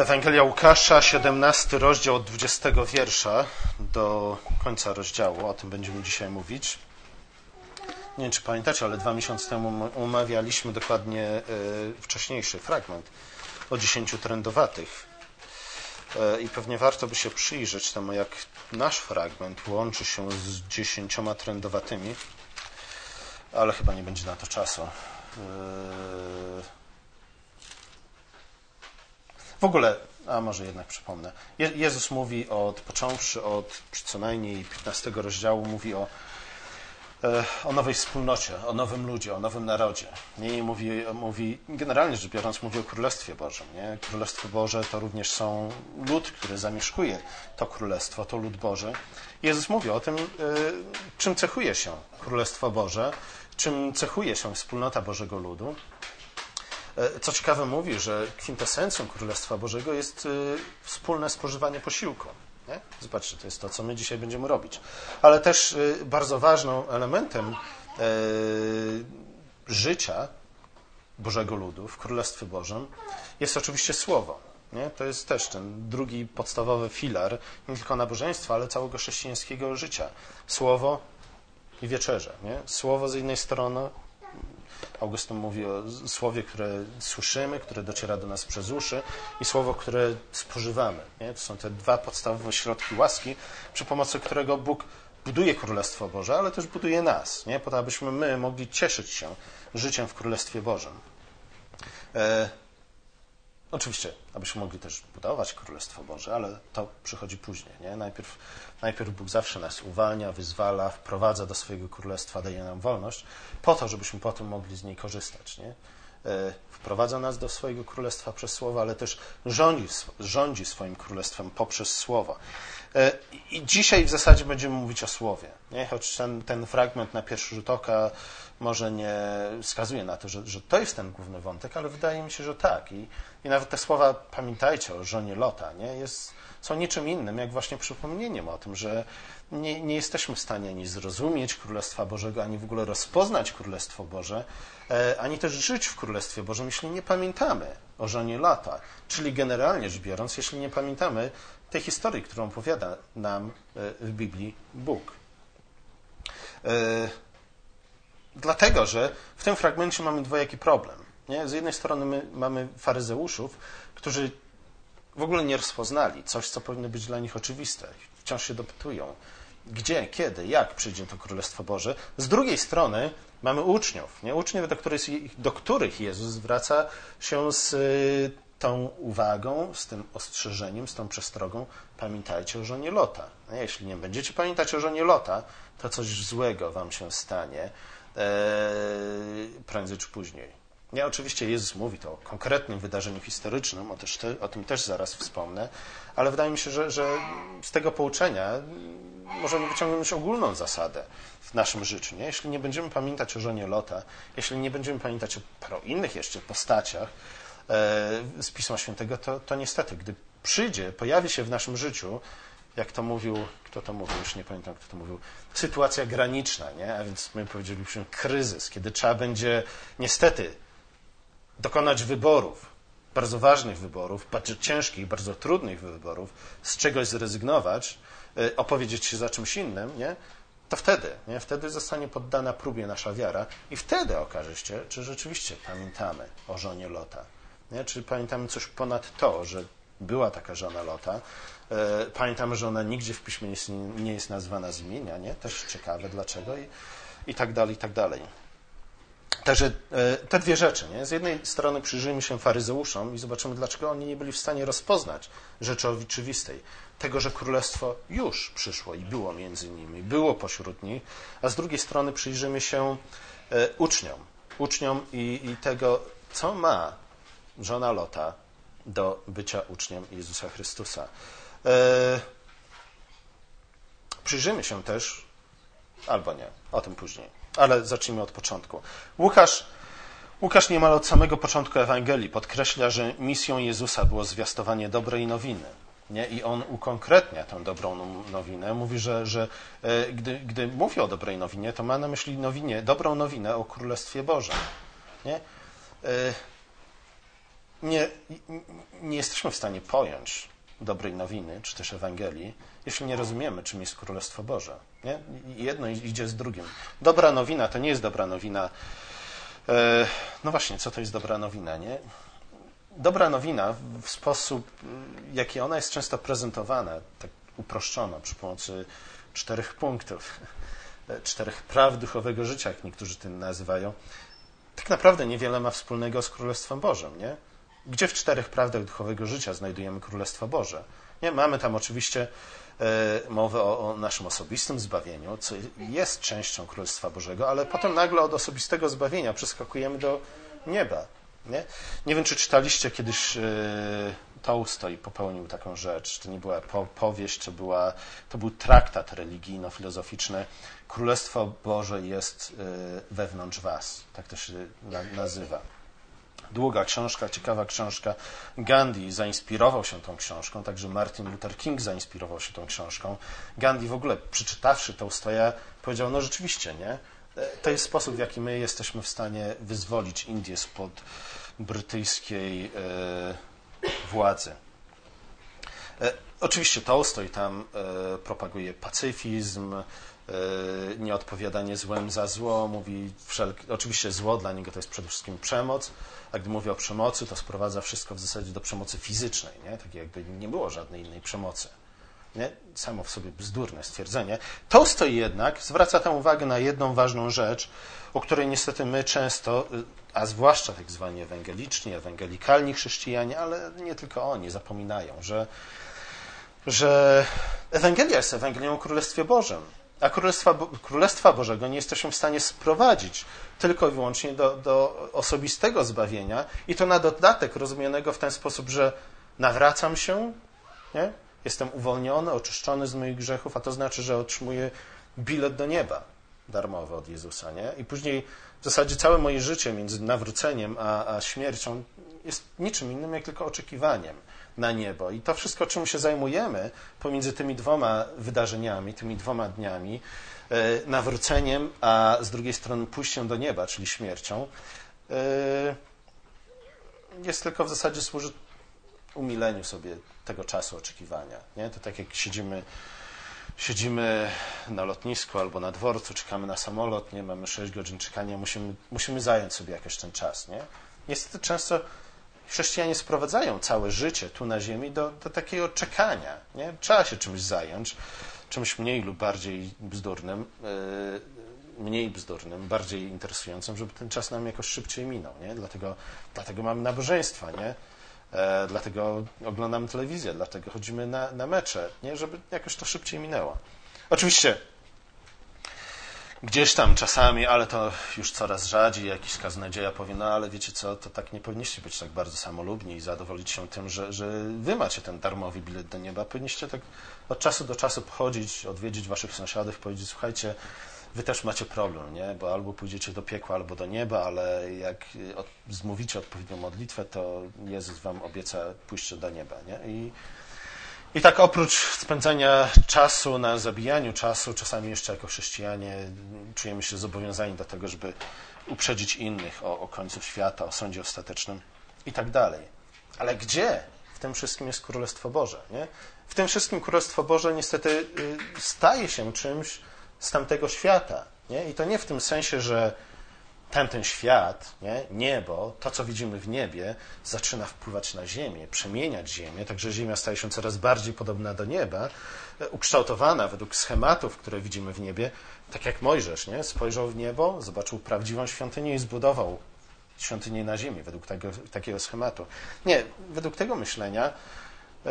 Ewangelia Łukasza, 17 rozdział od 20 wiersza do końca rozdziału. O tym będziemy dzisiaj mówić. Nie wiem, czy pamiętacie, ale dwa miesiące temu omawialiśmy dokładnie e, wcześniejszy fragment o dziesięciu trendowatych. E, I pewnie warto by się przyjrzeć temu, jak nasz fragment łączy się z dziesięcioma trendowatymi, ale chyba nie będzie na to czasu. E, w ogóle, a może jednak przypomnę, Jezus mówi od, począwszy od co najmniej 15 rozdziału, mówi o, e, o nowej wspólnocie, o nowym ludzie, o nowym narodzie. Mówi, mówi, generalnie rzecz biorąc, mówi o Królestwie Bożym. Nie? Królestwo Boże to również są lud, który zamieszkuje to Królestwo, to lud Boży. Jezus mówi o tym, e, czym cechuje się Królestwo Boże, czym cechuje się wspólnota Bożego ludu. E, co ciekawe mówi, że kwintesencją Królestwa Bożego jest e, wspólne spożywanie posiłku. Nie? Zobaczcie, to jest to, co my dzisiaj będziemy robić. Ale też e, bardzo ważnym elementem życia Bożego Ludu w Królestwie Bożym jest oczywiście Słowo. Nie? To jest też ten drugi podstawowy filar nie tylko nabożeństwa, ale całego chrześcijańskiego życia. Słowo i wieczerze. Nie? Słowo z jednej strony, Augustyn mówi o słowie, które słyszymy, które dociera do nas przez uszy i słowo, które spożywamy. Nie? To są te dwa podstawowe środki łaski, przy pomocy którego Bóg buduje Królestwo Boże, ale też buduje nas, nie? po to, abyśmy my mogli cieszyć się życiem w Królestwie Bożym. E, Oczywiście, abyśmy mogli też budować Królestwo Boże, ale to przychodzi później. Nie? Najpierw, najpierw Bóg zawsze nas uwalnia, wyzwala, wprowadza do swojego Królestwa, daje nam wolność, po to, żebyśmy potem mogli z niej korzystać. Nie? E, wprowadza nas do swojego Królestwa przez Słowo, ale też rządzi, rządzi swoim Królestwem poprzez Słowo. E, I dzisiaj w zasadzie będziemy mówić o Słowie. Nie? Choć ten, ten fragment na pierwszy rzut oka może nie wskazuje na to, że, że to jest ten główny wątek, ale wydaje mi się, że tak. I, i nawet te słowa, pamiętajcie o żonie Lota, nie? Jest, są niczym innym, jak właśnie przypomnieniem o tym, że nie, nie jesteśmy w stanie ani zrozumieć Królestwa Bożego, ani w ogóle rozpoznać Królestwo Boże, e, ani też żyć w Królestwie Bożym, jeśli nie pamiętamy o żonie Lota. Czyli generalnie rzecz biorąc, jeśli nie pamiętamy tej historii, którą opowiada nam e, w Biblii Bóg. E, dlatego, że w tym fragmencie mamy dwojaki problem. Nie? Z jednej strony my mamy faryzeuszów, którzy w ogóle nie rozpoznali coś, co powinno być dla nich oczywiste. Wciąż się dopytują, gdzie, kiedy, jak przyjdzie to Królestwo Boże. Z drugiej strony mamy uczniów, nie? uczniów, do których, do których Jezus zwraca się z y, tą uwagą, z tym ostrzeżeniem, z tą przestrogą. Pamiętajcie o żonie Lota. No, jeśli nie będziecie pamiętać o żonie Lota, to coś złego wam się stanie e, prędzej czy później. Nie, oczywiście Jezus mówi to o konkretnym wydarzeniu historycznym, o, też te, o tym też zaraz wspomnę, ale wydaje mi się, że, że z tego pouczenia możemy wyciągnąć ogólną zasadę w naszym życiu. Nie? Jeśli nie będziemy pamiętać o żonie Lota, jeśli nie będziemy pamiętać o paru innych jeszcze postaciach z Pisma Świętego, to, to niestety, gdy przyjdzie, pojawi się w naszym życiu, jak to mówił, kto to mówił, już nie pamiętam, kto to mówił, sytuacja graniczna, nie? a więc my powiedzielibyśmy kryzys, kiedy trzeba będzie niestety dokonać wyborów, bardzo ważnych wyborów, bardzo ciężkich, bardzo trudnych wyborów, z czegoś zrezygnować, y, opowiedzieć się za czymś innym, nie? to wtedy, nie? wtedy zostanie poddana próbie nasza wiara i wtedy okaże się, czy rzeczywiście pamiętamy o żonie Lota. Nie? Czy pamiętamy coś ponad to, że była taka żona Lota. Y, pamiętamy, że ona nigdzie w piśmie nie jest nazwana z imienia, nie? Też ciekawe dlaczego i, i tak dalej, i tak dalej. Także e, te dwie rzeczy. Nie? Z jednej strony przyjrzyjmy się faryzeuszom i zobaczymy, dlaczego oni nie byli w stanie rozpoznać rzeczy oczywistej. Tego, że królestwo już przyszło i było między nimi, było pośród nich, a z drugiej strony przyjrzymy się e, uczniom. Uczniom i, i tego, co ma żona Lota do bycia uczniem Jezusa Chrystusa. E, przyjrzymy się też, albo nie, o tym później ale zacznijmy od początku. Łukasz, Łukasz niemal od samego początku Ewangelii podkreśla, że misją Jezusa było zwiastowanie dobrej nowiny. Nie? I on ukonkretnia tę dobrą nowinę. Mówi, że, że e, gdy, gdy mówi o dobrej nowinie, to ma na myśli nowinie, dobrą nowinę o Królestwie Bożym. Nie? Nie, nie jesteśmy w stanie pojąć dobrej nowiny, czy też Ewangelii, jeśli nie rozumiemy, czym jest Królestwo Boże. Nie? Jedno idzie z drugim. Dobra nowina to nie jest dobra nowina. E, no właśnie, co to jest dobra nowina, nie? Dobra nowina w sposób, jaki ona jest często prezentowana, tak uproszczono, przy pomocy czterech punktów, e, czterech praw duchowego życia, jak niektórzy tym nazywają, tak naprawdę niewiele ma wspólnego z Królestwem Bożym, nie? Gdzie w czterech prawdach duchowego życia znajdujemy Królestwo Boże? Nie, mamy tam oczywiście e, mowę o, o, naszym osobistym zbawieniu, co jest częścią Królestwa Bożego, ale potem nagle od osobistego zbawienia przeskakujemy do nieba. Nie, nie wiem, czy czytaliście kiedyś e, Tolstoj popełnił taką rzecz. To nie była po, powieść, to, była, to był traktat religijno-filozoficzny. Królestwo Boże jest e, wewnątrz was. Tak to się na, nazywa. Długa książka, ciekawa książka. Gandhi zainspirował się tą książką, także Martin Luther King zainspirował się tą książką. Gandhi w ogóle, przeczytawszy Tolstoja, powiedział, no rzeczywiście, nie? To jest sposób, w jaki my jesteśmy w stanie wyzwolić Indię spod brytyjskiej e, władzy. E, oczywiście Tolstoj tam e, propaguje pacyfizm, nieodpowiadanie złem za zło, mówi wszelkie, oczywiście zło dla niego to jest przede wszystkim przemoc, a gdy mówi o przemocy, to sprowadza wszystko w zasadzie do przemocy fizycznej, nie? tak jakby nie było żadnej innej przemocy. Nie? Samo w sobie bzdurne stwierdzenie. Tolstoj jednak zwraca tę uwagę na jedną ważną rzecz, o której niestety my często, a zwłaszcza tak zwani ewangeliczni, ewangelikalni chrześcijanie, ale nie tylko oni, zapominają, że, że Ewangelia jest Ewangelią o Królestwie Bożym. A Królestwa, Królestwa Bożego nie jesteśmy w stanie sprowadzić tylko i wyłącznie do, do osobistego zbawienia i to na dodatek rozumianego w ten sposób, że nawracam się, nie? jestem uwolniony, oczyszczony z moich grzechów, a to znaczy, że otrzymuję bilet do nieba darmowy od Jezusa. Nie? I później w zasadzie całe moje życie między nawróceniem a, a śmiercią jest niczym innym jak tylko oczekiwaniem na niebo. I to wszystko, czym się zajmujemy pomiędzy tymi dwoma wydarzeniami, tymi dwoma dniami, e, nawróceniem, a z drugiej strony pójściem do nieba, czyli śmiercią, e, jest tylko w zasadzie służy umileniu sobie tego czasu oczekiwania. Nie? To tak jak siedzimy, siedzimy na lotnisku albo na dworcu, czekamy na samolot, nie mamy 6 godzin czekania, musimy, musimy zająć sobie jakoś ten czas. Nie? Niestety często chrześcijanie sprowadzają całe życie tu na ziemi do, do takiego czekania. Nie? Trzeba się czymś zająć, czymś mniej lub bardziej bzdurnym, yy, mniej bzdurnym, bardziej interesującym, żeby ten czas nam jakoś szybciej minął. Nie? Dlatego, dlatego mamy nabożeństwa, nie? E, dlatego oglądamy telewizję, dlatego chodzimy na, na mecze, nie? żeby jakoś to szybciej minęło. Oczywiście gdzieś tam czasami, ale to już coraz rzadziej, jakiś kaznodzieja powie, no ale wiecie co, to tak nie powinniście być tak bardzo samolubni i zadowolić się tym, że, że wy macie ten darmowy bilet do nieba. Powinniście tak od czasu do czasu pochodzić, odwiedzić waszych sąsiadów, powiedzieć, słuchajcie, wy też macie problem, nie? Bo albo pójdziecie do piekła, albo do nieba, ale jak od, zmówicie odpowiednią modlitwę, to Jezus wam obieca pójście do nieba, nie? I i tak oprócz spędzania czasu na zabijaniu czasu, czasami jeszcze jako chrześcijanie czujemy się zobowiązani do tego, żeby uprzedzić innych o, o końcu świata, o sądzie ostatecznym i tak dalej. Ale gdzie w tym wszystkim jest Królestwo Boże? Nie? W tym wszystkim Królestwo Boże niestety y, staje się czymś z tamtego świata. Nie? I to nie w tym sensie, że tamten świat, nie? niebo, to co widzimy w niebie, zaczyna wpływać na Ziemię, przemieniać Ziemię, także Ziemia staje się coraz bardziej podobna do nieba, ukształtowana według schematów, które widzimy w niebie, tak jak Mojżesz, nie? spojrzał w niebo, zobaczył prawdziwą świątynię i zbudował świątynię na ziemi według tego, takiego schematu. Nie, według tego myślenia yy,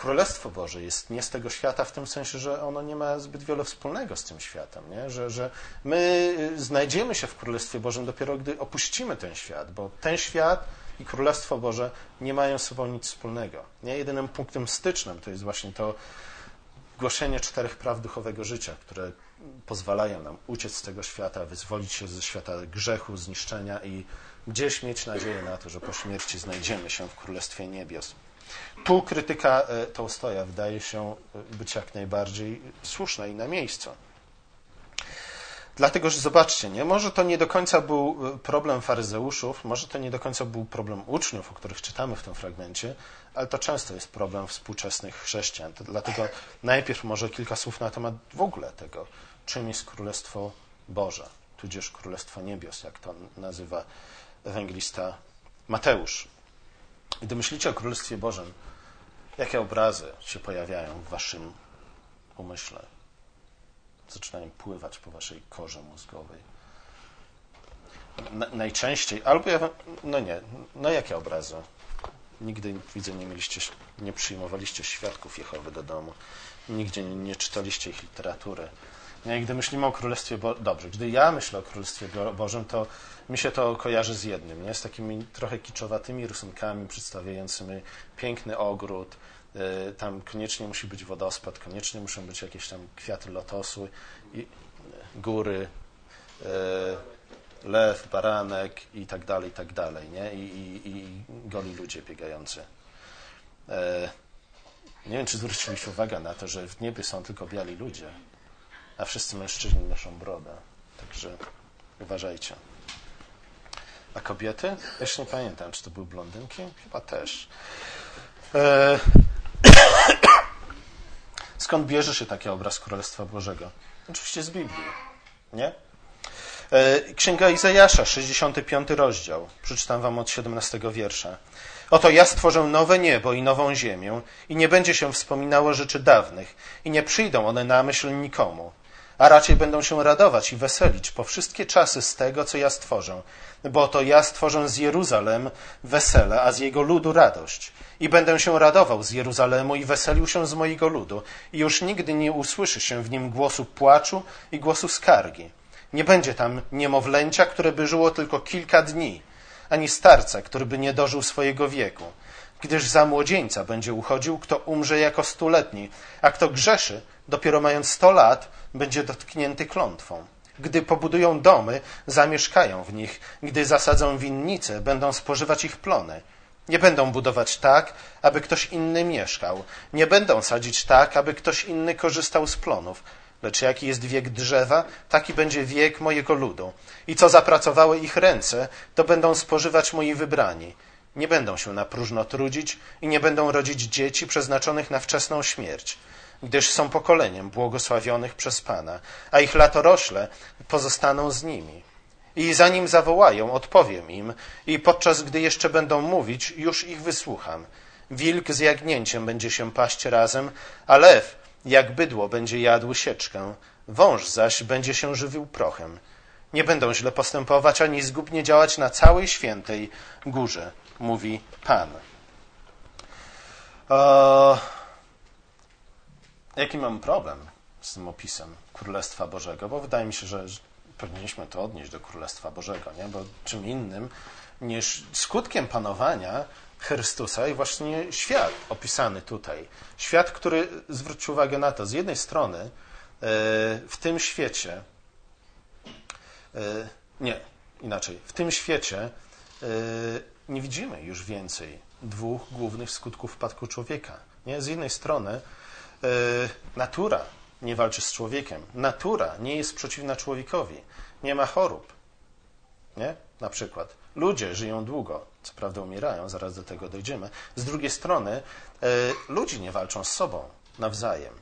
Królestwo Boże jest nie z tego świata w tym sensie, że ono nie ma zbyt wiele wspólnego z tym światem, nie? Że, że my znajdziemy się w Królestwie Bożym dopiero, gdy opuścimy ten świat, bo ten świat i Królestwo Boże nie mają z sobą nic wspólnego. Nie? Jedynym punktem stycznym to jest właśnie to głoszenie czterech praw duchowego życia, które pozwalają nam uciec z tego świata, wyzwolić się ze świata grzechu, zniszczenia i gdzieś mieć nadzieję na to, że po śmierci znajdziemy się w Królestwie Niebios. Tu krytyka e, Tolstoja wydaje się e, być jak najbardziej słuszna i na miejscu. Dlatego, że zobaczcie, nie? może to nie do końca był e, problem faryzeuszów, może to nie do końca był problem uczniów, o których czytamy w tym fragmencie, ale to często jest problem współczesnych chrześcijan. To dlatego najpierw może kilka słów na temat w ogóle tego, czym jest Królestwo Boże, tudzież Królestwo Niebios, jak to nazywa ewangelista Mateusz. Gdy myślicie o Królestwie Bożym, jakie obrazy się pojawiają w waszym umyśle? Zaczynają pływać po waszej korze mózgowej. Na, najczęściej, albo ja, no nie, no jakie obrazy? Nigdy, widzę, nie mieliście, nie przyjmowaliście świadków Jehowy do domu. Nigdzie nie, nie czytaliście ich literatury. Gdy myślimy o Królestwie Bożym, dobrze, gdy ja myślę o Królestwie Bożym, to mi się to kojarzy z jednym, nie? z takimi trochę kiczowatymi rysunkami przedstawiającymi piękny ogród, y, tam koniecznie musi być wodospad, koniecznie muszą być jakieś tam kwiaty lotosu, i góry, y, lew, baranek i tak dalej, i tak dalej, nie? I, i, i goli ludzie biegający. Nie wiem, czy zwróciliście uwagę na to, że w niebie są tylko biali ludzie, a wszyscy mężczyźni noszą brodę. Także uważajcie. A kobiety? Jeszcze nie pamiętam, czy to były blondynki? Chyba też. E... Skąd bierze się taki obraz Królestwa Bożego? Oczywiście z Biblii, nie? E, Księga Izajasza, 65 rozdział. Przeczytam wam od 17 wiersza. Oto ja stworzę nowe niebo i nową ziemię i nie będzie się wspominało rzeczy dawnych i nie przyjdą one na myśl nikomu, a raczej będą się radować i weselić po wszystkie czasy z tego, co ja stworzę. Bo oto ja stworzę z Jeruzalem wesele, a z jego ludu radość. I będę się radował z Jeruzalemu i weselił się z mojego ludu. I już nigdy nie usłyszy się w nim głosu płaczu i głosu skargi nie będzie tam niemowlęcia, które by żyło tylko kilka dni, ani starca, który by nie dożył swojego wieku. Gdyż za młodzieńca będzie uchodził, kto umrze jako stuletni, a kto grzeszy, dopiero mając sto lat, będzie dotknięty klątwą. Gdy pobudują domy, zamieszkają w nich. Gdy zasadzą winnice, będą spożywać ich plony. Nie będą budować tak, aby ktoś inny mieszkał. Nie będą sadzić tak, aby ktoś inny korzystał z plonów Lecz jaki jest wiek drzewa, taki będzie wiek mojego ludu. I co zapracowały ich ręce, to będą spożywać moi wybrani. Nie będą się na próżno trudzić i nie będą rodzić dzieci przeznaczonych na wczesną śmierć, gdyż są pokoleniem błogosławionych przez Pana, a ich latorośle pozostaną z nimi. I zanim zawołają, odpowiem im, i podczas gdy jeszcze będą mówić, już ich wysłucham. Wilk z jagnięciem będzie się paść razem, a lew jak bydło będzie jadł sieczkę, wąż zaś będzie się żywił prochem. Nie będą źle postępować ani zgubnie działać na całej świętej górze, mówi Pan. O, jaki mam problem z tym opisem Królestwa Bożego? Bo wydaje mi się, że powinniśmy to odnieść do Królestwa Bożego, nie? bo czym innym niż skutkiem panowania Chrystusa i właśnie świat opisany tutaj. Świat, który, zwróć uwagę na to, z jednej strony e, w tym świecie, e, nie, inaczej, w tym świecie e, nie widzimy już więcej dwóch głównych skutków wpadku człowieka. Nie? Z jednej strony natura nie walczy z człowiekiem. Natura nie jest przeciwna człowiekowi. Nie ma chorób. Nie? Na przykład. Ludzie żyją długo, co prawda umierają, zaraz do tego dojdziemy. Z drugiej strony, e, ludzie nie walczą z sobą nawzajem.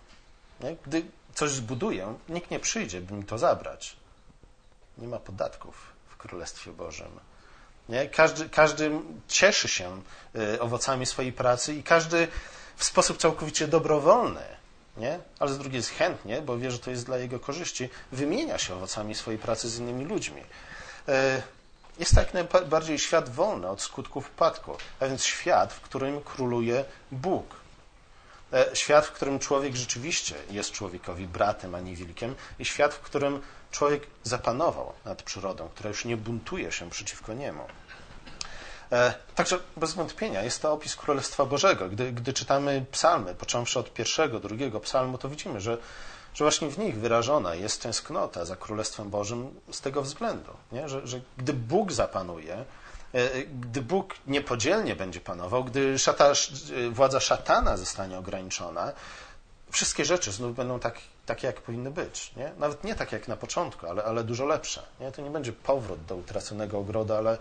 Nie? Gdy coś zbuduję, nikt nie przyjdzie, by mi to zabrać. Nie ma podatków w Królestwie Bożym. Nie? Każdy, każdy cieszy się e, owocami swojej pracy i każdy w sposób całkowicie dobrowolny, nie? ale z drugiej jest chętnie, bo wie, że to jest dla jego korzyści, wymienia się owocami swojej pracy z innymi ludźmi. E, jest tak najbardziej świat wolny od skutków upadku, a więc świat, w którym króluje Bóg. E, świat, w którym człowiek rzeczywiście jest człowiekowi bratem, a nie wilkiem, i świat, w którym człowiek zapanował nad przyrodą, która już nie buntuje się przeciwko niemu. E, także bez wątpienia jest to opis Królestwa Bożego. Gdy, gdy czytamy psalmy, począwszy od pierwszego, drugiego psalmu, to widzimy, że że właśnie w nich wyrażona jest tęsknota za Królestwem Bożym z tego względu, nie? Że, że gdy Bóg zapanuje, e, e, gdy Bóg niepodzielnie będzie panował, gdy szata, władza szatana zostanie ograniczona, wszystkie rzeczy znów będą tak, takie, jak powinny być. Nie? Nawet nie tak jak na początku, ale, ale dużo lepsze. Nie? To nie będzie powrót do utraconego ogrodu, ale,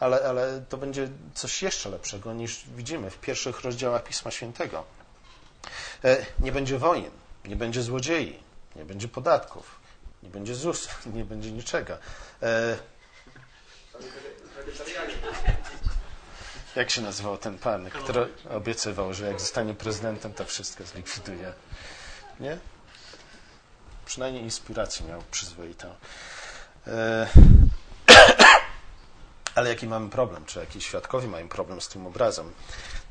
ale, ale to będzie coś jeszcze lepszego niż widzimy w pierwszych rozdziałach Pisma Świętego. E, nie będzie wojen, nie będzie złodziei, nie będzie podatków, nie będzie ZUS, nie będzie niczego. E, jak się nazywał ten pan, który obiecywał, że jak zostanie prezydentem, to wszystko zlikwiduje? Nie? Przynajmniej inspirację miał przyzwoitą. E, ale jaki mamy problem? Czy jakieś świadkowie mają problem z tym obrazem?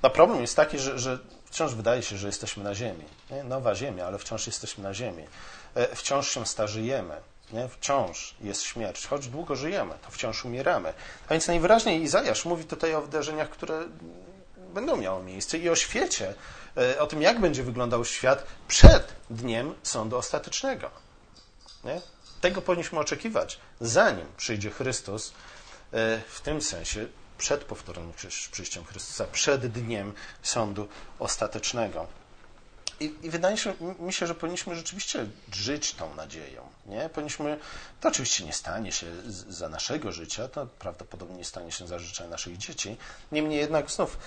No problem jest taki, że, że wciąż wydaje się, że jesteśmy na ziemi. Nie? Nowa ziemia, ale wciąż jesteśmy na ziemi. E, wciąż się starzejemy. Nie? Wciąż jest śmierć. Choć długo żyjemy, to wciąż umieramy. A więc najwyraźniej Izajasz mówi tutaj o wydarzeniach, które będą miały miejsce i o świecie, o tym, jak będzie wyglądał świat przed dniem sądu ostatecznego. Nie? Tego powinniśmy oczekiwać, zanim przyjdzie Chrystus, e, w tym sensie przed powtórnym przyjściem Chrystusa, przed dniem sądu ostatecznego. I, I, wydaje się, mi się, że powinniśmy rzeczywiście żyć tą nadzieją. Nie? Powinniśmy, to oczywiście nie stanie się za naszego życia, to prawdopodobnie nie stanie się za życia naszych dzieci. Niemniej jednak znów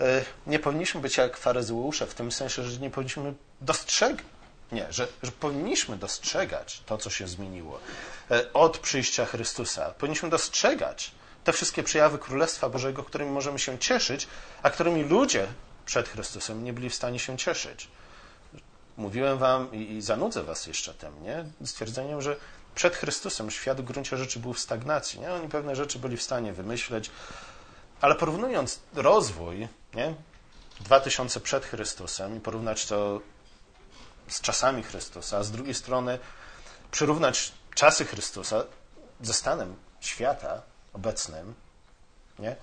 e, nie powinniśmy być jak faryzeusze w tym sensie, że nie powinniśmy dostrzegać, nie, że, że powinniśmy dostrzegać to, co się zmieniło e, od przyjścia Chrystusa. Powinniśmy dostrzegać te wszystkie przejawy Królestwa Bożego, którymi możemy się cieszyć, a którymi ludzie przed Chrystusem nie byli w stanie się cieszyć. Mówiłem wam i, i zanudzę was jeszcze tym, nie? Stwierdzeniem, że przed Chrystusem świat w gruncie rzeczy był w stagnacji. Nie? Oni pewne rzeczy byli w stanie wymyśleć, ale porównując rozwój nie? 2000 przed Chrystusem i porównać to z czasami Chrystusa, a z drugiej strony przyrównać czasy Chrystusa ze stanem świata obecnym, nie?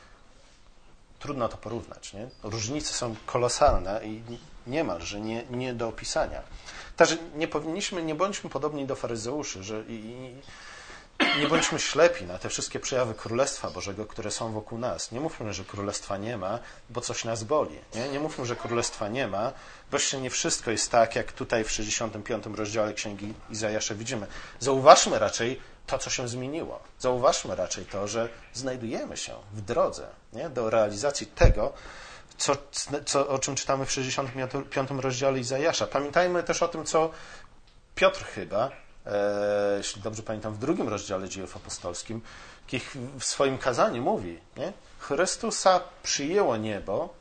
trudno to porównać. Nie? Różnice są kolosalne i niemalże nie, nie do opisania. Także nie powinniśmy, nie bądźmy podobni do faryzeuszy, że i, nie bądźmy ślepi na te wszystkie przejawy Królestwa Bożego, które są wokół nas. Nie mówmy, że Królestwa nie ma, bo coś nas boli. Nie, nie mówmy, że Królestwa nie ma, bo jeszcze nie wszystko jest tak, jak tutaj w 65 rozdziale Księgi Izajasza widzimy. Zauważmy raczej to, co się zmieniło. Zauważmy raczej to, że znajdujemy się w drodze nie, do realizacji tego, co, co, o czym czytamy w 65 rozdziale Izajasza. Pamiętajmy też o tym, co Piotr chyba, e, jeśli dobrze pamiętam, w drugim rozdziale dziejów apostolskim, w swoim kazaniu mówi, nie? Chrystusa przyjęło niebo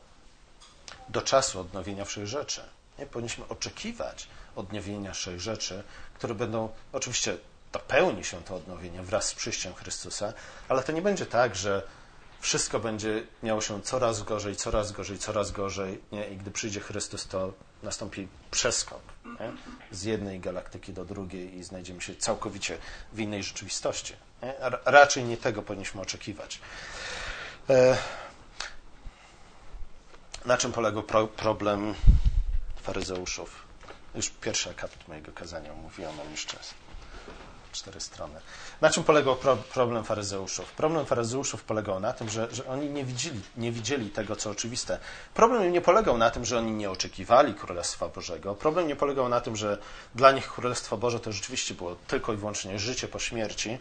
do czasu odnowienia wszech rzeczy. Nie? Powinniśmy oczekiwać odnowienia rzeczy, które będą, oczywiście dopełni się to odnowienie wraz z przyjściem Chrystusa, ale to nie będzie tak, że wszystko będzie miało się coraz gorzej, coraz gorzej, coraz gorzej nie? i gdy przyjdzie Chrystus, to nastąpi przeskok nie? z jednej galaktyki do drugiej i znajdziemy się całkowicie w innej rzeczywistości. Nie? Raczej nie tego powinniśmy oczekiwać. E, na czym polegał pro problem faryzeuszów? Już pierwszy akapit mojego kazania mówiłem o już czas cztery strony. Na czym polegał pro, problem faryzeuszów? Problem faryzeuszów polegał na tym, że, że oni nie widzieli, nie widzieli tego, co oczywiste. Problem nie polegał na tym, że oni nie oczekiwali Królestwa Bożego. Problem nie polegał na tym, że dla nich Królestwo Boże to rzeczywiście było tylko i wyłącznie życie po śmierci.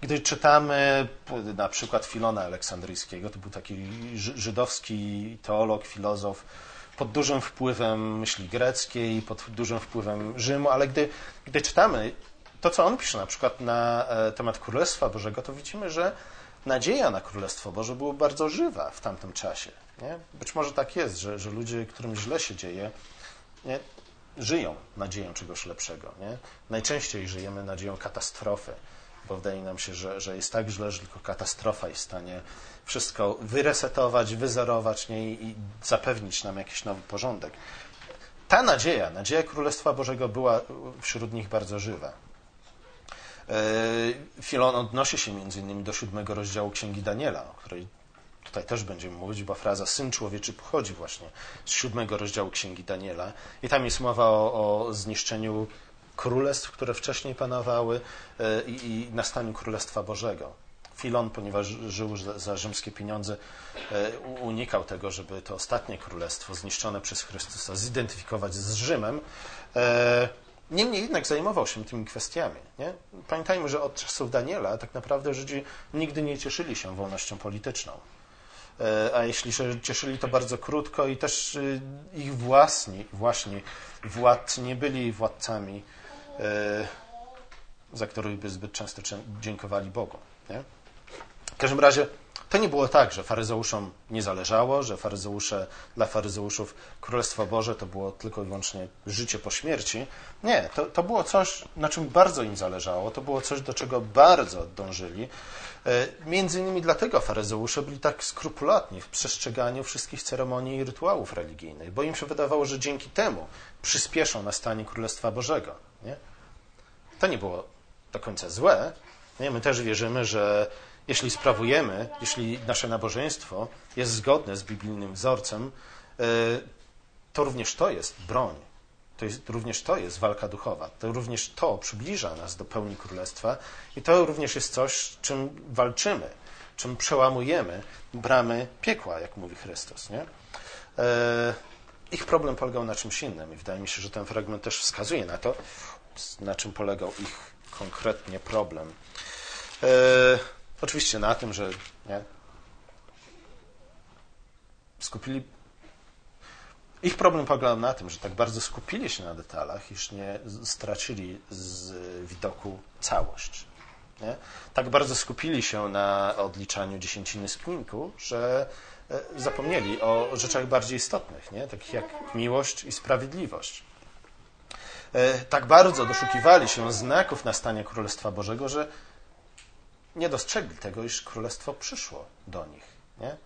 Gdy czytamy na przykład Filona Aleksandryjskiego, to był taki żydowski teolog, filozof, pod dużym wpływem myśli greckiej, pod dużym wpływem Rzymu, ale gdy, gdy czytamy to, co on pisze na przykład na e, temat Królestwa Bożego, to widzimy, że nadzieja na Królestwo Boże była bardzo żywa w tamtym czasie. Nie? Być może tak jest, że, że ludzie, którym źle się dzieje, nie? żyją nadzieją czegoś lepszego. Nie? Najczęściej żyjemy nadzieją katastrofy, bo wydaje nam się, że, że jest tak źle, że tylko katastrofa jest w stanie wszystko wyresetować, wyzerować nie? I zapewnić nam jakiś nowy porządek. Ta nadzieja, nadzieja Królestwa Bożego była wśród nich bardzo żywa. E, Filon odnosi się innymi do siódmego rozdziału Księgi Daniela, o której tutaj też będziemy mówić, bo fraza syn człowieczy pochodzi właśnie z siódmego rozdziału Księgi Daniela. I tam jest mowa o, o zniszczeniu królestw, które wcześniej panowały e, i, i nastaniu Królestwa Bożego. Filon, ponieważ żył za, za, rzymskie pieniądze, e, unikał tego, żeby to ostatnie królestwo zniszczone przez Chrystusa zidentyfikować z Rzymem Niemniej jednak zajmował się tymi kwestiami. Nie? Pamiętajmy, że od czasów Daniela tak naprawdę Żydzi nigdy nie cieszyli się wolnością polityczną. E, a jeśli się cieszyli, to bardzo krótko i też y, ich własni, właśnie władcy nie byli władcami, e, za których by zbyt często dziękowali Bogu. Nie? W każdym razie to nie było tak, że faryzeuszom nie zależało, że faryzeusze, dla faryzeuszów Królestwo Boże to było tylko i wyłącznie życie po śmierci. Nie, to, to było coś, na czym bardzo im zależało, to było coś, do czego bardzo dążyli. E, między innymi dlatego faryzeusze byli tak skrupulatni w przestrzeganiu wszystkich ceremonii i rytuałów religijnych, bo im się wydawało, że dzięki temu przyspieszą nastanie Królestwa Bożego. Nie? To nie było do końca złe. Nie? My też wierzymy, że jeśli sprawujemy, jeśli nasze nabożeństwo jest zgodne z biblijnym wzorcem, e, to również to jest broń. To jest, również to jest walka duchowa. To również to przybliża nas do pełni królestwa i to również jest coś, czym walczymy, czym przełamujemy bramy piekła, jak mówi Chrystus. Nie? E, ich problem polegał na czymś innym i wydaje mi się, że ten fragment też wskazuje na to, na czym polegał ich konkretnie problem. Oczywiście na tym, że nie, skupili. Ich problem polegał na tym, że tak bardzo skupili się na detalach, iż nie stracili z widoku całość. Nie? Tak bardzo skupili się na odliczaniu dziesięciny z że e, zapomnieli o rzeczach bardziej istotnych, nie? takich jak miłość i sprawiedliwość. E, tak bardzo doszukiwali się znaków nastania Królestwa Bożego, że nie dostrzegli tego, iż królestwo przyszło do nich. Nie?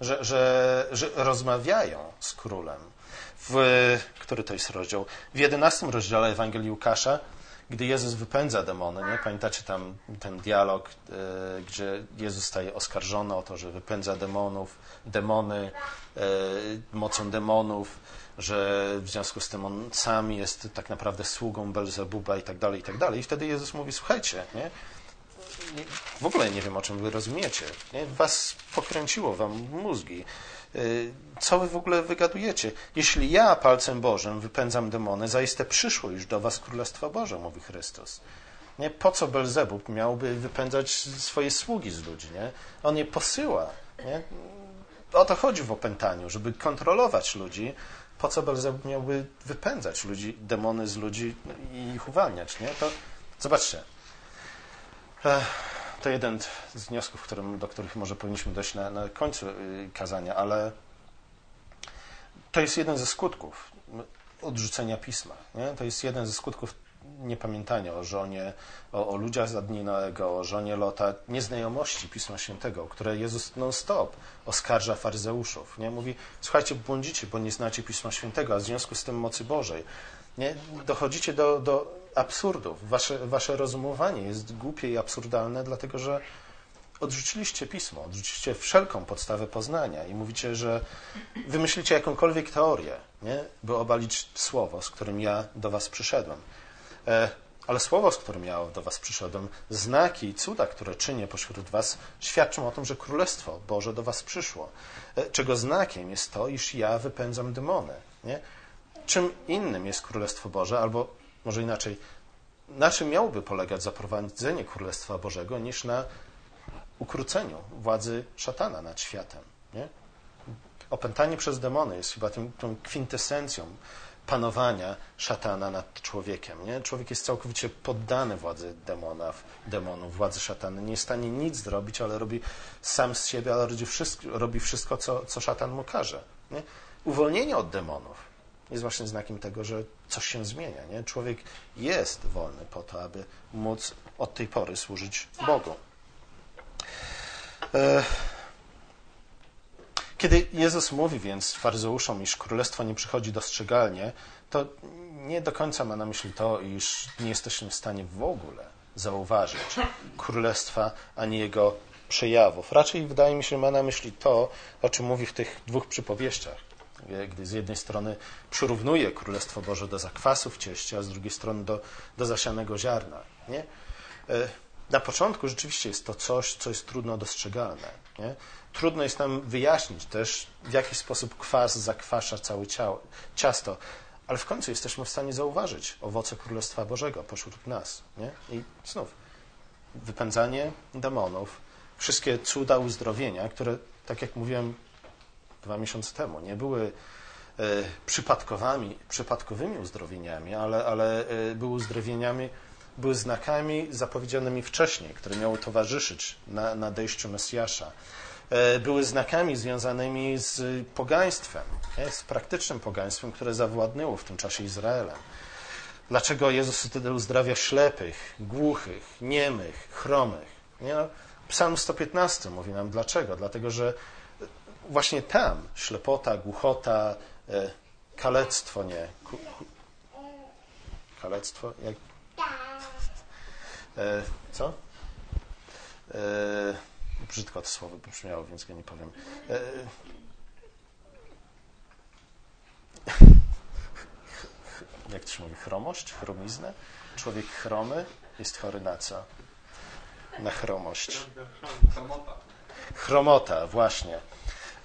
Że, że, że rozmawiają z królem. W, który to jest rozdział? W jedenastym rozdziale Ewangelii Łukasza, gdy Jezus wypędza demony, nie? pamiętacie tam ten dialog, y, gdzie Jezus staje oskarżony o to, że wypędza demonów, demony y, mocą demonów, że w związku z tym on sam jest tak naprawdę sługą Belzebuba i tak dalej, i tak dalej. I wtedy Jezus mówi, słuchajcie, nie? W ogóle nie wiem, o czym wy rozumiecie. Nie? Was pokręciło wam mózgi. Y, co wy w ogóle wygadujecie? Jeśli ja palcem Bożym wypędzam demony, zaiste przyszło już do was Królestwo Boże, mówi Chrystus. Nie? Po co Belzebub miałby wypędzać swoje sługi z ludzi? Nie? On je posyła. Nie? O to chodzi w opętaniu, żeby kontrolować ludzi. Po co Belzebub miałby wypędzać ludzi, demony z ludzi i ich uwalniać? Nie? To zobaczcie, to jeden z wniosków, którym, do których może powinniśmy dojść na, na końcu y, kazania, ale to jest jeden ze skutków odrzucenia pisma. Nie? To jest jeden ze skutków niepamiętania o żonie, o, o ludziach z Adninowego, o żonie Lota, nieznajomości Pisma Świętego, które Jezus non-stop oskarża faryzeuszów. Nie? Mówi, słuchajcie, błądzicie, bo nie znacie Pisma Świętego, a w związku z tym mocy Bożej. Nie? Dochodzicie do, do absurdów. Wasze, wasze rozumowanie jest głupie i absurdalne, dlatego że odrzuciliście pismo, odrzuciliście wszelką podstawę poznania i mówicie, że wymyślicie jakąkolwiek teorię, nie? by obalić słowo, z którym ja do was przyszedłem. E, ale słowo, z którym ja do was przyszedłem, znaki i cuda, które czynię pośród was, świadczą o tym, że Królestwo Boże do was przyszło. E, czego znakiem jest to, iż ja wypędzam demony. Nie? Czym innym jest Królestwo Boże, albo może inaczej, na czym miałoby polegać zaprowadzenie Królestwa Bożego, niż na ukróceniu władzy szatana nad światem. Nie? Opętanie przez demony jest chyba tym, tą kwintesencją panowania szatana nad człowiekiem. Nie? Człowiek jest całkowicie poddany władzy demona, demonów, władzy szatana. Nie jest w stanie nic zrobić, ale robi sam z siebie, ale robi wszystko, robi wszystko co, co szatan mu każe. Nie? Uwolnienie od demonów jest właśnie znakiem tego, że coś się zmienia. Nie? Człowiek jest wolny po to, aby móc od tej pory służyć Bogu. E, kiedy Jezus mówi więc faryzeuszom, iż królestwo nie przychodzi dostrzegalnie, to nie do końca ma na myśli to, iż nie jesteśmy w stanie w ogóle zauważyć królestwa ani jego przejawów. Raczej wydaje mi się, ma na myśli to, o czym mówi w tych dwóch przypowieściach gdy z jednej strony przyrównuje Królestwo Boże do zakwasu w cieście, a z drugiej strony do, do zasianego ziarna. Nie? E, na początku rzeczywiście jest to coś, co jest trudno dostrzegalne. Nie? Trudno jest nam wyjaśnić też, w jaki sposób kwas zakwasza całe ciało, ciasto, ale w końcu jesteśmy w stanie zauważyć owoce Królestwa Bożego pośród nas. Nie? I znów wypędzanie demonów, wszystkie cuda uzdrowienia, które, tak jak mówiłem dwa miesiące temu, nie były e, przypadkowymi, przypadkowymi uzdrowieniami, ale, ale e, były uzdrowieniami, były znakami zapowiedzianymi wcześniej, które miały towarzyszyć na nadejściu Mesjasza. E, były znakami związanymi z pogaństwem, z praktycznym pogaństwem, które zawładnęło w tym czasie Izraelem. Dlaczego Jezus wtedy uzdrawia ślepych, głuchych, niemych, chromych? Nie? Psalm 115 mówi nam dlaczego. Dlatego, że właśnie tam ślepota, głuchota, e, kalectwo, nie. Kalectwo? Jak? E, co? brzydko to słowo brzmiało, więc go nie powiem. jak to się mówi, chromość, chromiznę. Człowiek chromy jest chory na co? Na chromość. Chromota. Chromota, właśnie.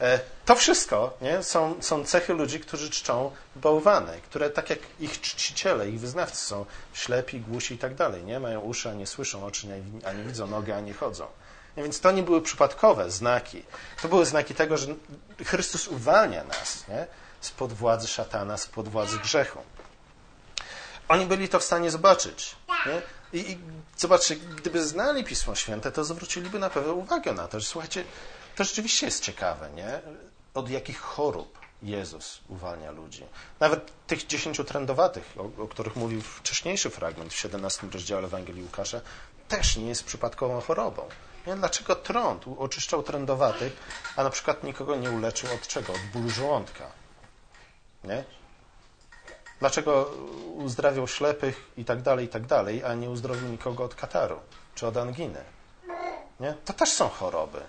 E, to wszystko nie, są, są cechy ludzi, którzy czczą bałwany, które tak jak ich czciciele, ich wyznawcy są ślepi, głusi i tak dalej. Nie? Mają uszy, a nie słyszą, oczy nie, a nie widzą, nogi, a nie chodzą. Nie, więc to nie były przypadkowe znaki. To były znaki tego, że Chrystus uwalnia nas nie? spod władzy szatana, spod władzy grzechu. Oni byli to w stanie zobaczyć. Nie? I, I zobaczcie, gdyby znali Pismo Święte, to zwróciliby na pewno uwagę na to, że słuchajcie, to rzeczywiście jest ciekawe, nie? Od jakich chorób Jezus uwalnia ludzi. Nawet tych dziesięciu trendowatych, o, o, których mówił wcześniejszy fragment w 17 rozdziale Ewangelii Łukasza, też nie jest przypadkową chorobą. Nie? Dlaczego trąd oczyszczał trędowatych, a na przykład nikogo nie uleczył od czego? Od bólu żołądka. Nie? Dlaczego uzdrawiał ślepych i tak dalej, i tak dalej, a nie uzdrowił nikogo od kataru czy od anginy? Nie? To też są choroby.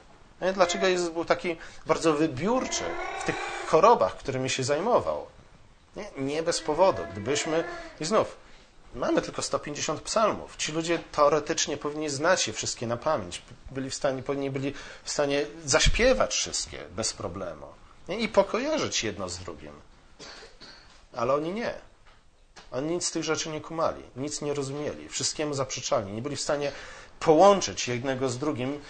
Dlaczego Jezus był taki bardzo wybiórczy w tych chorobach, którymi się zajmował? Nie, nie bez powodu. Gdybyśmy, i znów, mamy tylko 150 psalmów. Ci ludzie teoretycznie powinni znać je wszystkie na pamięć. Byli w stanie, powinni byli w stanie zaśpiewać wszystkie bez problemu. Nie? I pokojarzyć jedno z drugim. Ale oni nie. Oni nic z tych rzeczy nie kumali, nic nie rozumieli, wszystkiemu zaprzeczali, nie byli w stanie połączyć jednego z drugim,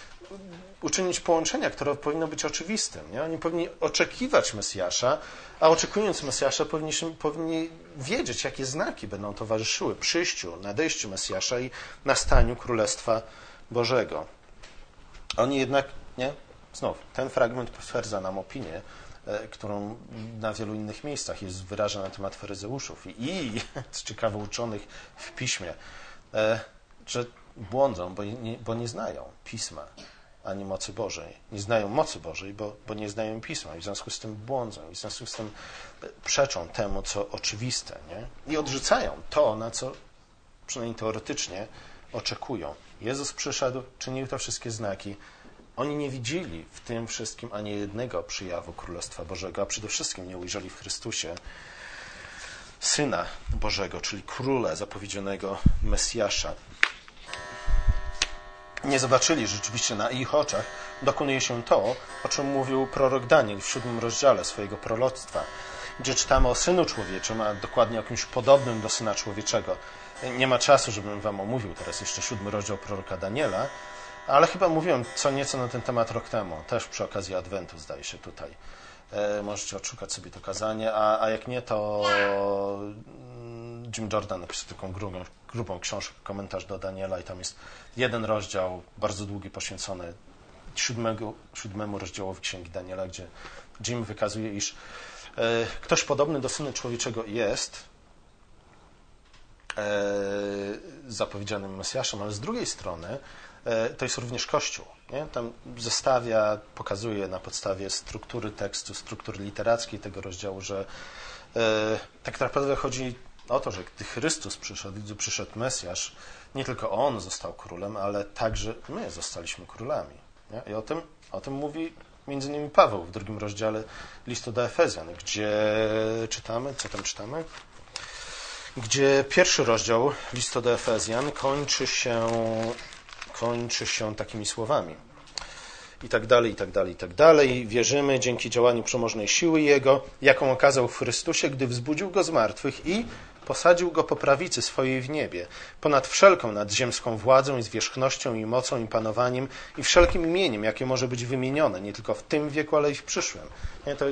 uczynić połączenia, które powinno być oczywistym. Nie? Oni powinni oczekiwać Mesjasza, a oczekując Mesjasza powinni, powinni wiedzieć, jakie znaki będą towarzyszyły przyjściu, nadejściu Mesjasza i nastaniu Królestwa Bożego. Oni jednak, nie? Znów, ten fragment potwierdza nam opinię, E, którą na wielu innych miejscach jest wyraża na temat faryzeuszów i, z ciekawe uczonych w piśmie, e, że błądzą, bo nie, bo nie znają pisma ani mocy Bożej. Nie znają mocy Bożej, bo, bo nie znają pisma i w związku z tym błądzą i w związku z tym przeczą temu, co oczywiste nie? i odrzucają to, na co przynajmniej teoretycznie oczekują. Jezus przyszedł, czynił te wszystkie znaki, oni nie widzieli w tym wszystkim ani jednego przyjawu Królestwa Bożego, a przede wszystkim nie ujrzeli w Chrystusie Syna Bożego, czyli Króla zapowiedzianego Mesjasza. Nie zobaczyli rzeczywiście na ich oczach, dokonuje się to, o czym mówił prorok Daniel w siódmym rozdziale swojego proroctwa, gdzie czytamy o Synu Człowieczym, a dokładnie o kimś podobnym do Syna Człowieczego. Nie ma czasu, żebym wam omówił teraz jeszcze siódmy rozdział proroka Daniela, ale chyba mówiłem co nieco na ten temat rok temu, też przy okazji Adwentu, zdaje się tutaj. E, możecie odszukać sobie to kazanie, a, a jak nie, to mm, Jim Jordan napisał taką grubą, grubą książkę, komentarz do Daniela i tam jest jeden rozdział, bardzo długi, poświęcony siódmego, siódmemu rozdziałowi Księgi Daniela, gdzie Jim wykazuje, iż e, ktoś podobny do Syna Człowieczego jest e, zapowiedzianym Mesjaszem, ale z drugiej strony to jest również Kościół. Nie? Tam zestawia, pokazuje na podstawie struktury tekstu, struktury literackiej tego rozdziału, że e, tak naprawdę chodzi o to, że gdy Chrystus przyszedł, gdy przyszedł Mesjasz, nie tylko On został królem, ale także my zostaliśmy królami. Nie? I o tym, o tym mówi między innymi Paweł w drugim rozdziale listu do Efezjan, gdzie czytamy, co tam czytamy? Gdzie pierwszy rozdział listu do Efezjan kończy się kończy się takimi słowami. i tak dalej, i tak dalej, i tak dalej. Wierzymy dzięki działaniu przemożnej siły Jego, jaką okazał w Chrystusie, gdy wzbudził Go z martwych i posadził Go po prawicy swojej w niebie, ponad wszelką nadziemską władzą i zwierzchnością i mocą i panowaniem i wszelkim imieniem, jakie może być wymienione, nie tylko w tym wieku, ale i w przyszłym. Nie, to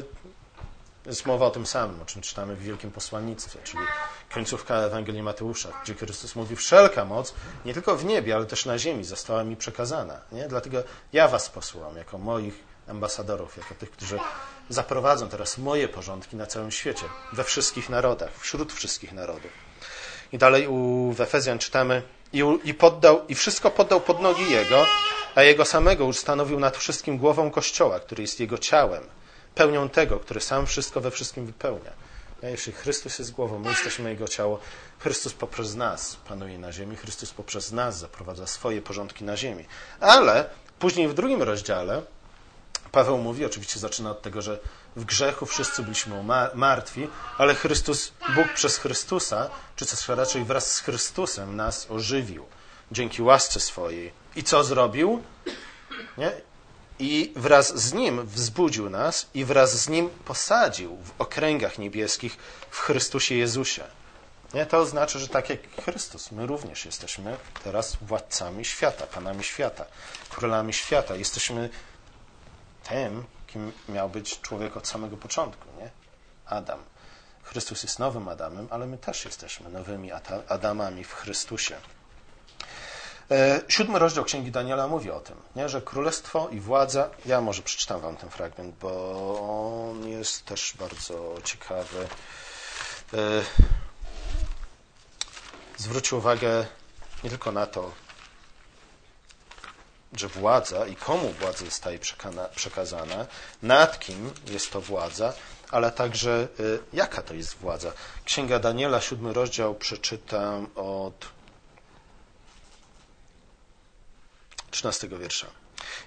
jest mowa o tym samym, o czym czytamy w Wielkim Posłannictwie, czyli końcówka Ewangelii Mateusza, gdzie Chrystus mówi, wszelka moc, nie tylko w niebie, ale też na ziemi została mi przekazana. Nie? Dlatego ja was posłam jako moich ambasadorów, jako tych, którzy zaprowadzą teraz moje porządki na całym świecie, we wszystkich narodach, wśród wszystkich narodów. I dalej u, w Efezjan czytamy, i, i, poddał, i wszystko poddał pod nogi Jego, a Jego samego ustanowił nad wszystkim głową Kościoła, który jest Jego ciałem, pełnią tego, który sam wszystko we wszystkim wypełnia. Jeśli Chrystus jest głową, my jesteśmy Jego ciało, Chrystus poprzez nas panuje na ziemi, Chrystus poprzez nas zaprowadza swoje porządki na ziemi. Ale później w drugim rozdziale Paweł mówi, oczywiście zaczyna od tego, że w grzechu wszyscy byliśmy martwi, ale Chrystus, Bóg przez Chrystusa, czy też raczej wraz z Chrystusem nas ożywił dzięki łasce swojej. I co zrobił? Nie? I wraz z Nim wzbudził nas i wraz z Nim posadził w okręgach niebieskich w Chrystusie Jezusie. Nie? To oznacza, że tak jak Chrystus, my również jesteśmy teraz władcami świata, panami świata, królami świata. Jesteśmy tym, kim miał być człowiek od samego początku, nie? Adam. Chrystus jest nowym Adamem, ale my też jesteśmy nowymi Adamami w Chrystusie. E, siódmy rozdział Księgi Daniela mówi o tym, nie? że królestwo i władza. Ja może przeczytam Wam ten fragment, bo on jest też bardzo ciekawy. E, zwróć uwagę nie tylko na to, że władza i komu władza zostaje przekazana, nad kim jest to władza, ale także y, jaka to jest władza. Księga Daniela, siódmy rozdział, przeczytam od 13 wiersza.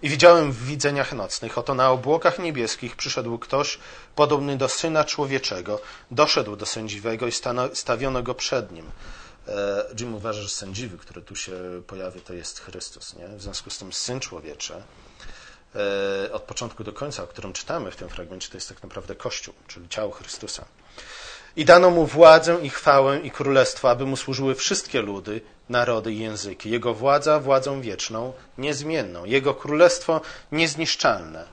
I widziałem w widzeniach nocnych, oto na obłokach niebieskich przyszedł ktoś podobny do syna człowieczego, doszedł do sędziwego i stawiono go przed nim. E, Jim uważa, że sędziwy, który tu się pojawia, to jest Chrystus. Nie? W związku z tym Syn Człowieczy e, od początku do końca, o którym czytamy w tym fragmencie, to jest tak naprawdę Kościół, czyli ciało Chrystusa. I dano mu władzę i chwałę i królestwo, aby mu służyły wszystkie ludy, narody i języki. Jego władza władzą wieczną, niezmienną. Jego królestwo niezniszczalne.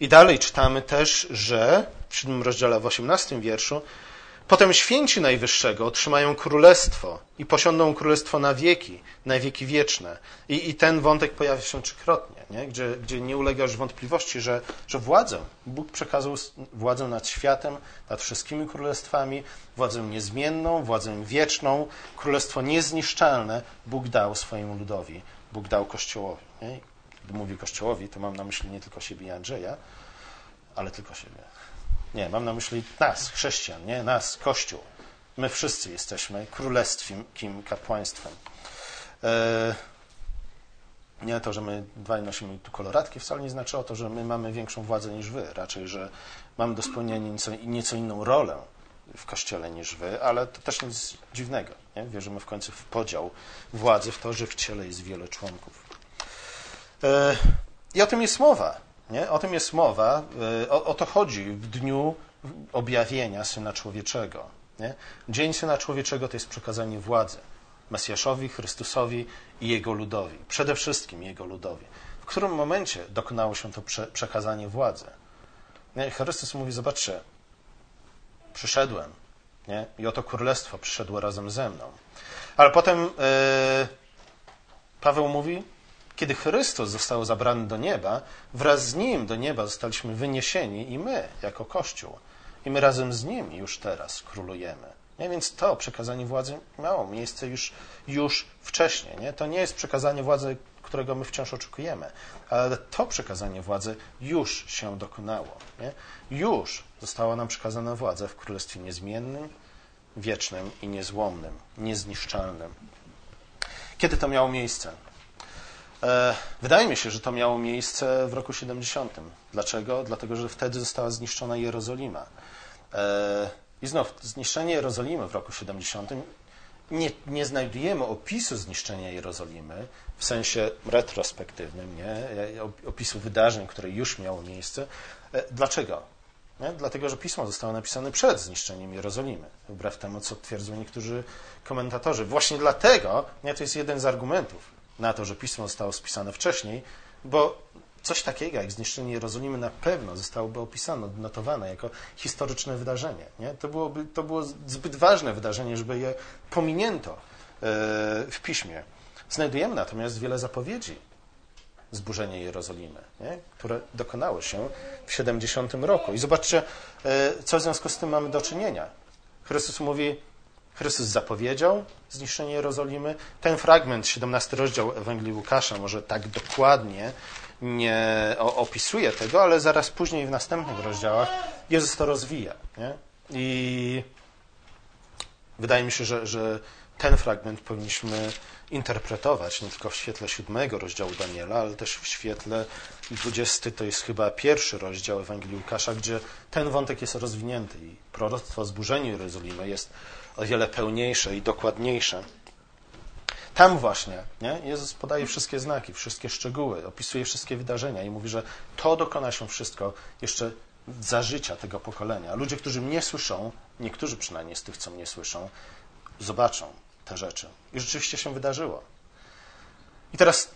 I dalej czytamy też, że w siódmym rozdziale, w osiemnastym wierszu, Potem święci Najwyższego otrzymają królestwo i posiądą królestwo na wieki, na wieki wieczne. I, i ten wątek pojawia się trzykrotnie, nie? Gdzie, gdzie nie ulega już wątpliwości, że, że władzę, Bóg przekazał władzę nad światem, nad wszystkimi królestwami, władzę niezmienną, władzę wieczną, królestwo niezniszczalne Bóg dał swojemu ludowi, Bóg dał Kościołowi. Nie? Gdy mówię Kościołowi, to mam na myśli nie tylko siebie i Andrzeja, ale tylko siebie. Nie, mam na myśli nas, chrześcijan, nie? Nas, Kościół. My wszyscy jesteśmy królestwem, kim kapłaństwem. E, nie to, że my dwaj nosimy tu koloratki, wcale nie znaczy o to, że my mamy większą władzę niż wy. Raczej, że mamy do spełnienia nieco, nieco inną rolę w Kościele niż wy, ale to też nic dziwnego. Nie? Wierzymy w końcu w podział władzy, w to, że w ciele jest wiele członków. E, I o tym jest mowa. Nie? O tym jest mowa, y, o, o to chodzi w dniu objawienia Syna Człowieczego. Nie? Dzień Syna Człowieczego to jest przekazanie władzy Mesjaszowi, Chrystusowi i Jego ludowi. Przede wszystkim Jego ludowi. W którym momencie dokonało się to prze, przekazanie władzy? Nie? Chrystus mówi, zobaczcie, przyszedłem nie? i oto królestwo przyszedło razem ze mną. Ale potem yy, Paweł mówi, kiedy Chrystus został zabrany do nieba, wraz z Nim do nieba zostaliśmy wyniesieni i my, jako Kościół. I my razem z Nim już teraz królujemy. Nie? Więc to przekazanie władzy miało miejsce już, już wcześniej. Nie? To nie jest przekazanie władzy, którego my wciąż oczekujemy, ale to przekazanie władzy już się dokonało. Nie? Już została nam przekazana władza w Królestwie niezmiennym, wiecznym i niezłomnym, niezniszczalnym. Kiedy to miało miejsce? E, wydaje mi się, że to miało miejsce w roku 70. Dlaczego? Dlatego, że wtedy została zniszczona Jerozolima. I znów, zniszczenie Jerozolimy w roku 70. nie, nie znajdujemy opisu zniszczenia Jerozolimy w sensie retrospektywnym, nie? opisu wydarzeń, które już miało miejsce. E, dlaczego? Nie? Dlatego, że pismo zostało napisane przed zniszczeniem Jerozolimy, wbrew temu, co twierdzą niektórzy komentatorzy. Właśnie dlatego, nie, to jest jeden z argumentów na to, że pismo zostało spisane wcześniej, bo coś takiego jak zniszczenie Jerozolimy na pewno zostałoby opisane, odnotowane jako historyczne wydarzenie. Nie? To, byłoby, to było zbyt ważne wydarzenie, żeby je pominięto e, w piśmie. Znajdujemy natomiast wiele zapowiedzi zburzenia Jerozolimy, nie? które dokonały się w 70 roku. I zobaczcie, e, co w związku z tym mamy do czynienia. Chrystus mówi, Chrystus zapowiedział zniszczenie Jerozolimy. Ten fragment, 17 rozdział Ewangelii Łukasza, może tak dokładnie nie opisuje tego, ale zaraz później w następnych rozdziałach Jezus to rozwija. Nie? I wydaje mi się, że, że ten fragment powinniśmy interpretować nie tylko w świetle siódmego rozdziału Daniela, ale też w świetle dwudziesty, to jest chyba pierwszy rozdział Ewangelii Łukasza, gdzie ten wątek jest rozwinięty i proroctwo o zburzeniu Jerozolimy jest o wiele pełniejsze i dokładniejsze. Tam właśnie nie? Jezus podaje wszystkie znaki, wszystkie szczegóły, opisuje wszystkie wydarzenia i mówi, że to dokona się wszystko jeszcze za życia tego pokolenia. Ludzie, którzy mnie słyszą, niektórzy przynajmniej z tych, co mnie słyszą, zobaczą te rzeczy. I rzeczywiście się wydarzyło. I teraz,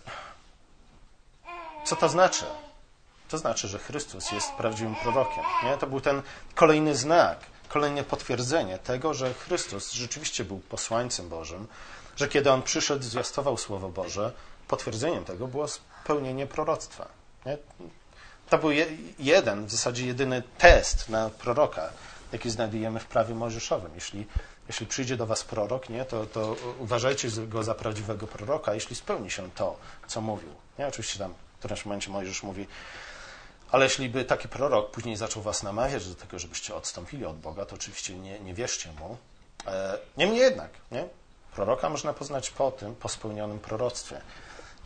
co to znaczy? To znaczy, że Chrystus jest prawdziwym prorokiem. Nie? To był ten kolejny znak, kolejne potwierdzenie tego, że Chrystus rzeczywiście był posłańcem Bożym, że kiedy on przyszedł, zwiastował Słowo Boże, potwierdzeniem tego było spełnienie proroctwa. Nie? To był je, jeden, w zasadzie jedyny test na proroka, jaki znajdujemy w prawie mojżeszowym. Jeśli, jeśli przyjdzie do was prorok, nie, to, to uważajcie go za prawdziwego proroka, jeśli spełni się to, co mówił. Nie? Oczywiście tam w którymś momencie Mojżesz mówi, ale jeśli by taki prorok później zaczął was namawiać do tego, żebyście odstąpili od Boga, to oczywiście nie, nie wierzcie mu. E, niemniej jednak, nie? Proroka można poznać po tym, po spełnionym proroctwie.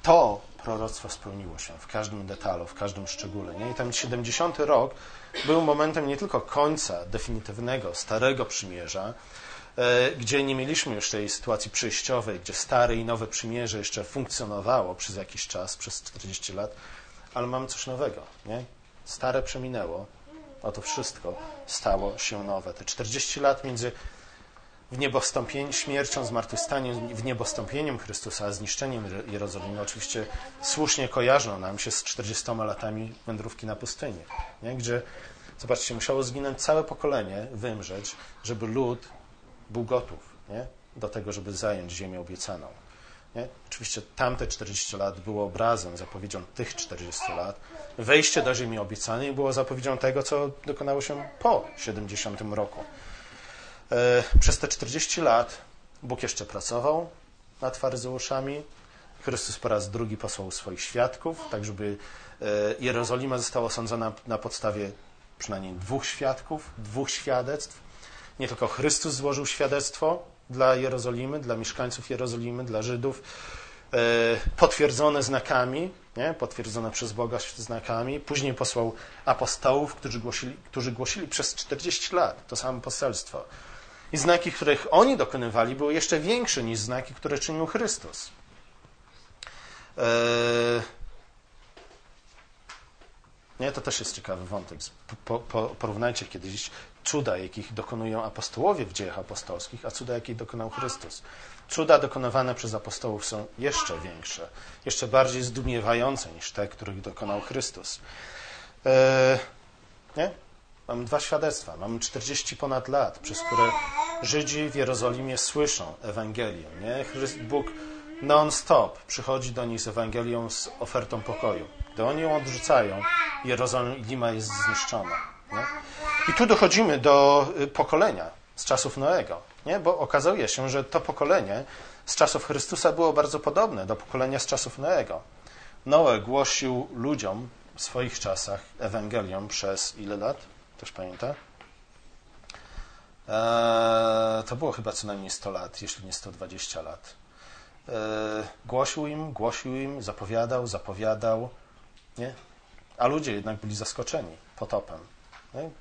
To proroctwo spełniło się w każdym detalu, w każdym szczególe. Nie? I ten 70 rok był momentem nie tylko końca definitywnego, starego przymierza, e, gdzie nie mieliśmy już tej sytuacji przejściowej, gdzie stare i nowe przymierze jeszcze funkcjonowało przez jakiś czas, przez 40 lat, ale mamy coś nowego. Nie? Stare przeminęło, a to wszystko stało się nowe. Te 40 lat między w niebostąpieniu, śmiercią, zmartwychwstaniem, w niebostąpieniem Chrystusa, a zniszczeniem Jerozolimy oczywiście słusznie kojarzą nam się z 40 latami wędrówki na pustyni, nie? gdzie, zobaczcie, musiało zginąć całe pokolenie, wymrzeć, żeby lud był gotów nie? do tego, żeby zająć ziemię obiecaną. Nie? Oczywiście tamte 40 lat było obrazem, zapowiedzią tych 40 lat. Wejście do ziemi obiecanej było zapowiedzią tego, co dokonało się po 70 roku. E, przez te 40 lat Bóg jeszcze pracował nad faryzeuszami. Chrystus po raz drugi posłał swoich świadków, tak żeby e, Jerozolima została osądzona na podstawie przynajmniej dwóch świadków, dwóch świadectw. Nie tylko Chrystus złożył świadectwo dla Jerozolimy, dla mieszkańców Jerozolimy, dla Żydów, e, potwierdzone znakami, nie? potwierdzone przez Boga znakami. Później posłał apostołów, którzy głosili, którzy głosili przez 40 lat to samo poselstwo. I znaki, których oni dokonywali, były jeszcze większe niż znaki, które czynił Chrystus. Eee... Nie, to też jest ciekawy wątek. Po, po, porównajcie kiedyś cuda, jakich dokonują apostołowie w dziejach apostolskich, a cuda, jakich dokonał Chrystus. Cuda dokonywane przez apostołów są jeszcze większe, jeszcze bardziej zdumiewające niż te, których dokonał Chrystus. Eee... Nie? Mamy dwa świadectwa. Mamy 40 ponad lat, przez które Żydzi w Jerozolimie słyszą Ewangelię. Nie? Bóg non-stop przychodzi do nich z Ewangelią, z ofertą pokoju. Gdy oni ją odrzucają, Jerozolima jest zniszczona. Nie? I tu dochodzimy do y, pokolenia z czasów Noego, nie? bo okazuje się, że to pokolenie z czasów Chrystusa było bardzo podobne do pokolenia z czasów Noego. Noe głosił ludziom w swoich czasach Ewangelią przez ile lat? Ktoś pamięta? Eee, to było chyba co najmniej 100 lat, jeśli nie 120 lat. Eee, głosił im, głosił im, zapowiadał, zapowiadał, nie? a ludzie jednak byli zaskoczeni potopem. Eee,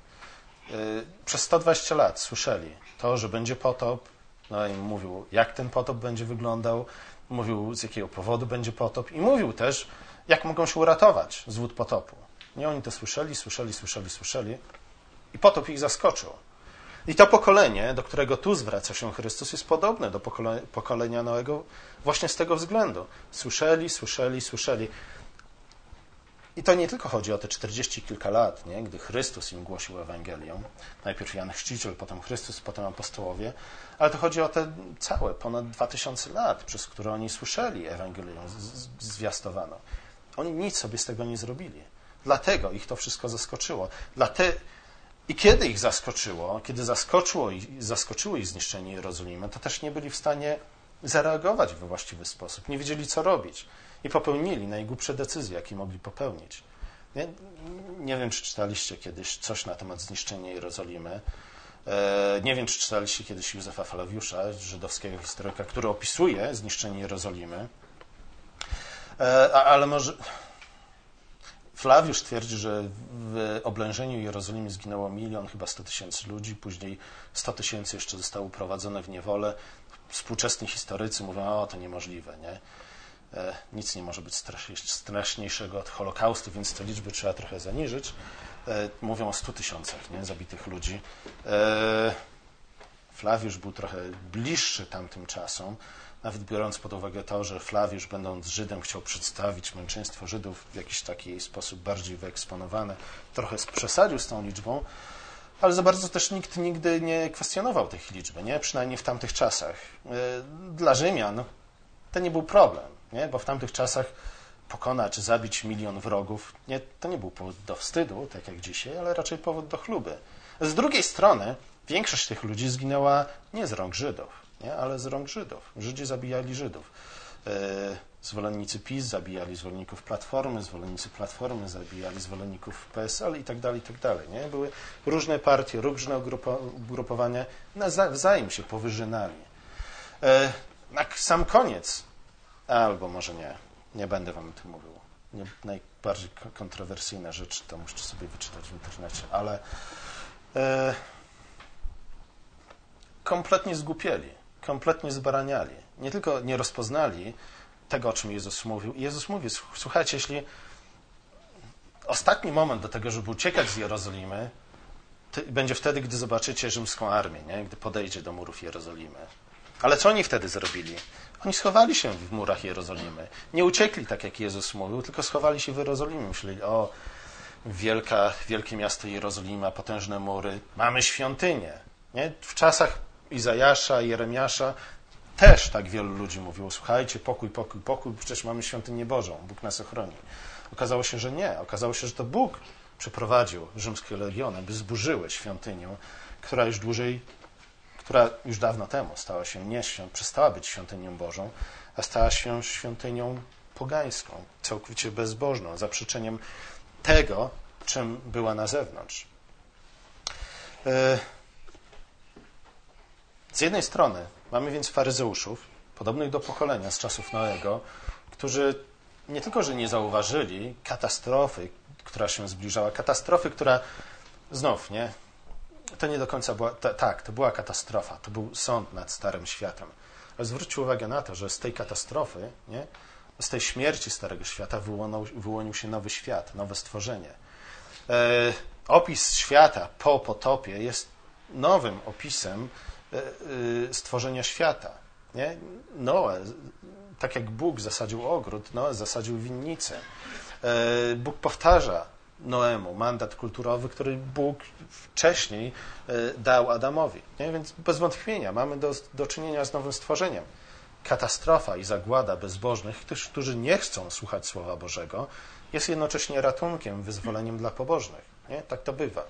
przez 120 lat słyszeli to, że będzie potop, No i mówił, jak ten potop będzie wyglądał, mówił, z jakiego powodu będzie potop i mówił też, jak mogą się uratować z wód potopu. Nie oni to słyszeli, słyszeli, słyszeli, słyszeli i potop ich zaskoczył. I to pokolenie, do którego tu zwraca się Chrystus, jest podobne do pokolenia Noego właśnie z tego względu. Słyszeli, słyszeli, słyszeli. I to nie tylko chodzi o te czterdzieści kilka lat, nie? gdy Chrystus im głosił Ewangelię. Najpierw Jan Chrzciciel, potem Chrystus, potem apostołowie. Ale to chodzi o te całe ponad dwa tysiące lat, przez które oni słyszeli Ewangelię zwiastowano. Oni nic sobie z tego nie zrobili. Dlatego ich to wszystko zaskoczyło. Dlate... I kiedy ich zaskoczyło, kiedy zaskoczyło, zaskoczyło ich zniszczenie Jerozolimy, to też nie byli w stanie zareagować we właściwy sposób. Nie wiedzieli, co robić. I popełnili najgłupsze decyzje, jakie mogli popełnić. Nie, nie wiem, czy czytaliście kiedyś coś na temat zniszczenia Jerozolimy. E, nie wiem, czy czytaliście kiedyś Józefa Flawiusza, żydowskiego historyka, który opisuje zniszczenie Jerozolimy. E, ale może Flawiusz twierdzi, że w oblężeniu Jerozolimy zginęło milion, chyba 100 tysięcy ludzi, później 100 tysięcy jeszcze zostało uprowadzone w niewolę. Współczesni historycy mówią, o to niemożliwe, nie? E, nic nie może być straszniejszego od Holokaustu, więc te liczby trzeba trochę zaniżyć. E, mówią o 100 tysiącach nie? zabitych ludzi. E, Flawiusz był trochę bliższy tamtym czasom, nawet biorąc pod uwagę to, że Flawiusz, będąc Żydem, chciał przedstawić męczeństwo Żydów w jakiś taki sposób bardziej wyeksponowane, trochę przesadził z tą liczbą, ale za bardzo też nikt nigdy nie kwestionował tych liczb, nie? przynajmniej w tamtych czasach. Dla Rzymian to nie był problem nie? bo w tamtych czasach pokonać, zabić milion wrogów, nie, to nie był powód do wstydu, tak jak dzisiaj, ale raczej powód do chluby. Z drugiej strony, większość tych ludzi zginęła nie z rąk Żydów, nie? ale z rąk Żydów. Żydzi zabijali Żydów. E, zwolennicy PiS zabijali zwolenników Platformy, zwolennicy Platformy zabijali zwolenników PSL i tak dalej, i tak dalej. Nie? Były różne partie, różne ugrupowania, nawzajem się powyżynali. E, na sam koniec Albo może nie. Nie będę wam o tym mówił. Nie, najbardziej kontrowersyjna rzecz to musicie sobie wyczytać w internecie, ale e, kompletnie zgłupieli, kompletnie zbaraniali. Nie tylko nie rozpoznali tego, o czym Jezus mówił. Jezus mówi, słuchajcie, jeśli ostatni moment do tego, żeby uciekać z Jerozolimy, będzie wtedy, gdy zobaczycie rzymską armię, nie? gdy podejdzie do murów Jerozolimy. Ale co oni wtedy zrobili? Oni schowali się w murach Jerozolimy. Nie uciekli tak, jak Jezus mówił, tylko schowali się w Jerozolimie. Myśleli, o, wielka, wielkie miasto Jerozolima, potężne mury, mamy świątynię. Nie? W czasach Izajasza, Jeremiasza też tak wielu ludzi mówiło, słuchajcie, pokój, pokój, pokój, przecież mamy świątynię Bożą, Bóg nas ochroni. Okazało się, że nie. Okazało się, że to Bóg przeprowadził rzymskie legiony, by zburzyły świątynię, która już dłużej która już dawno temu stała się nie przestała być świątynią Bożą, a stała się świątynią pogańską, całkowicie bezbożną, zaprzeczeniem tego, czym była na zewnątrz. E, z jednej strony mamy więc faryzeuszów, podobnych do pokolenia z czasów Noego, którzy nie tylko, że nie zauważyli katastrofy, która się zbliżała, katastrofy, która znów, nie, to nie do końca była, tak, to była katastrofa, to był sąd nad Starym Światem. Ale zwróćcie uwagę na to, że z tej katastrofy, nie, z tej śmierci Starego Świata wyłonił, wyłonił się nowy świat, nowe stworzenie. E, opis świata po potopie jest nowym opisem stworzenia świata. Nie? Noe, tak jak Bóg zasadził ogród, Noe zasadził winnicę. E, Bóg powtarza Noemu, mandat kulturowy, który Bóg wcześniej e, dał Adamowi. Nie? Więc bez wątpienia mamy do, do czynienia z nowym stworzeniem. Katastrofa i zagłada bezbożnych, którzy nie chcą słuchać Słowa Bożego, jest jednocześnie ratunkiem, wyzwoleniem dla pobożnych. Nie? Tak to bywa.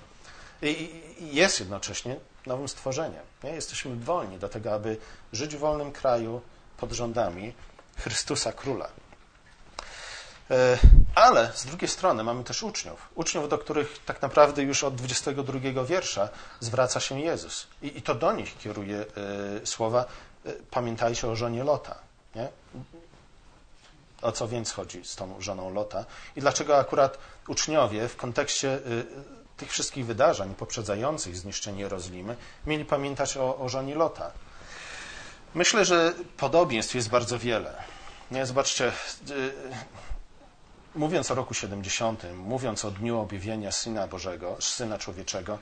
I jest jednocześnie nowym stworzeniem. Nie? Jesteśmy wolni do tego, aby żyć w wolnym kraju pod rządami Chrystusa Króla. E, ale z drugiej strony mamy też uczniów. Uczniów, do których tak naprawdę już od 22 wiersza zwraca się Jezus. I, i to do nich kieruje y, słowa y, pamiętajcie o żonie Lota. Nie? O co więc chodzi z tą żoną Lota? I dlaczego akurat uczniowie w kontekście tych wszystkich wydarzeń poprzedzających zniszczenie Jerozolimy mieli pamiętać o, o żonie Lota? Myślę, że podobieństw jest bardzo wiele. Nie, zobaczcie, y, mówiąc o roku 70., mówiąc o dniu objawienia Syna Bożego, Syna Człowieczego,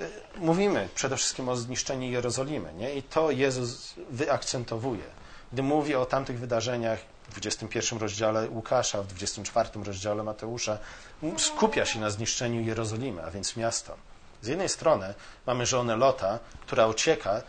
y, mówimy przede wszystkim o zniszczeniu Jerozolimy. Nie? I to Jezus wyakcentowuje. Gdy mówi o tamtych wydarzeniach w 21 rozdziale Łukasza, w 24 rozdziale Mateusza, skupia się na zniszczeniu Jerozolimy, a więc miasta. Z jednej strony mamy żonę Lota, która ucieka e,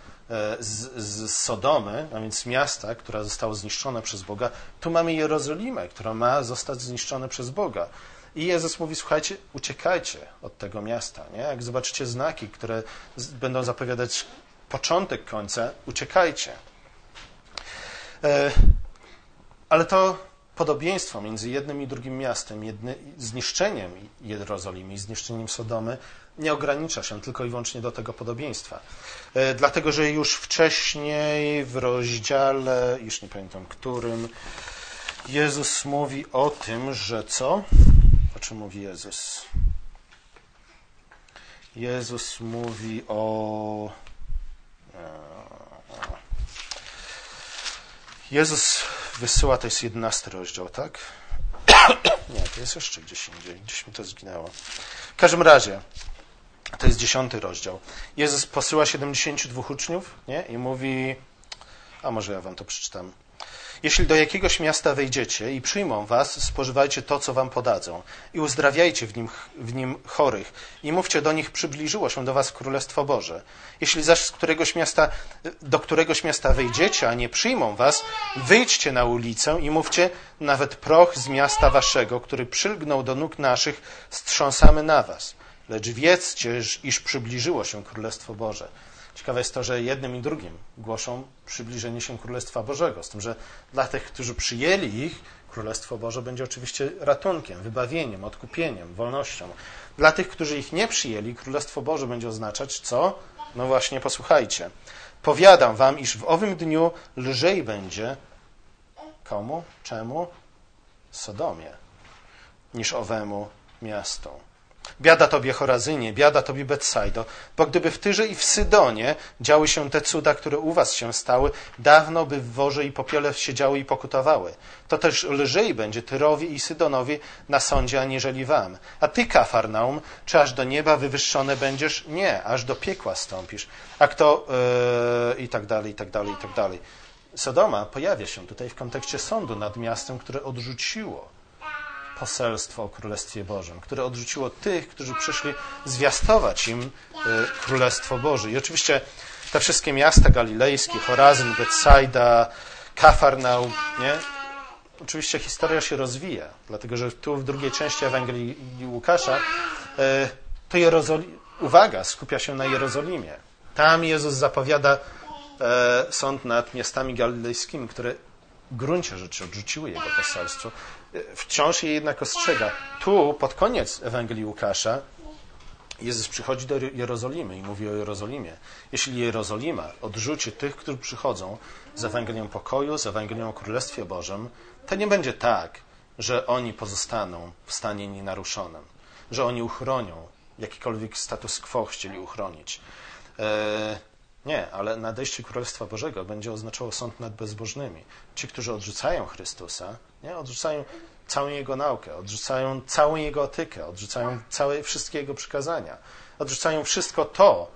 z, z Sodomy, a więc miasta, która została zniszczona przez Boga. Tu mamy Jerozolimę, która ma zostać zniszczona przez Boga. I Jezus mówi, słuchajcie, uciekajcie od tego miasta. Nie? Jak zobaczycie znaki, które będą zapowiadać początek końca, uciekajcie. Ale to podobieństwo między jednym i drugim miastem, jedny, zniszczeniem Jerozolimy i zniszczeniem Sodomy nie ogranicza się tylko i wyłącznie do tego podobieństwa. E, dlatego, że już wcześniej w rozdziale, już nie pamiętam którym, Jezus mówi o tym, że co? O czym mówi Jezus? Jezus mówi o. E, Jezus wysyła, to jest jedenasty rozdział, tak? Nie, to jest jeszcze gdzieś indziej, gdzieś mi to zginęło. W każdym razie, to jest dziesiąty rozdział. Jezus posyła 72 uczniów nie? i mówi, a może ja wam to przeczytam. Jeśli do jakiegoś miasta wejdziecie i przyjmą was, spożywajcie to, co wam podadzą i uzdrawiajcie w nim, w nim chorych i mówcie do nich, przybliżyło się do was Królestwo Boże. Jeśli zaś z któregoś miasta, do któregoś miasta wejdziecie, a nie przyjmą was, wyjdźcie na ulicę i mówcie, nawet proch z miasta waszego, który przylgnął do nóg naszych, strząsamy na was. Lecz wiedzcie, iż przybliżyło się Królestwo Boże. Ciekawe jest to, że jednym i drugim głoszą przybliżenie się Królestwa Bożego. Z tym, że dla tych, którzy przyjęli ich, Królestwo Boże będzie oczywiście ratunkiem, wybawieniem, odkupieniem, wolnością. Dla tych, którzy ich nie przyjęli, Królestwo Boże będzie oznaczać co? No właśnie, posłuchajcie. Powiadam wam, iż w owym dniu lżej będzie komu? Czemu? Sodomie, niż owemu miastu. Biada tobie Chorazynie, biada tobie Betsaido, bo gdyby w Tyrze i w Sydonie działy się te cuda, które u was się stały, dawno by w worze i popiele siedziały i pokutowały. To też lżej będzie Tyrowi i Sydonowi na sądzie, aniżeli wam. A ty, Kafarnaum, czy aż do nieba wywyższone będziesz? Nie, aż do piekła stąpisz. A kto... Yy, i tak dalej, i tak dalej, i tak dalej. Sodoma pojawia się tutaj w kontekście sądu nad miastem, które odrzuciło poselstwo o Królestwie Bożym, które odrzuciło tych, którzy przyszli zwiastować im e, Królestwo Boże. I oczywiście te wszystkie miasta galilejskie, Chorazyn, Betsaida, Kafarnaum, nie? Oczywiście historia się rozwija, dlatego że tu w drugiej części Ewangelii Łukasza e, to Jerozoli- uwaga skupia się na Jerozolimie. Tam Jezus zapowiada e, sąd nad miastami galilejskimi, które w gruncie rzeczy odrzuciły jego poselstwo, wciąż je jednak ostrzega. Tu, pod koniec Ewangelii Łukasza, Jezus przychodzi do Jerozolimy i mówi o Jerozolimie. Jeśli Jerozolima odrzuci tych, którzy przychodzą z Ewangelią pokoju, z Ewangelią o Królestwie Bożym, to nie będzie tak, że oni pozostaną w stanie nienaruszonym, że oni uchronią jakikolwiek status quo chcieli uchronić. Nie, ale nadejście Królestwa Bożego będzie oznaczało sąd nad bezbożnymi. Ci, którzy odrzucają Chrystusa, nie? odrzucają całą Jego naukę, odrzucają całą Jego etykę, odrzucają całe, wszystkie Jego przykazania, odrzucają wszystko to,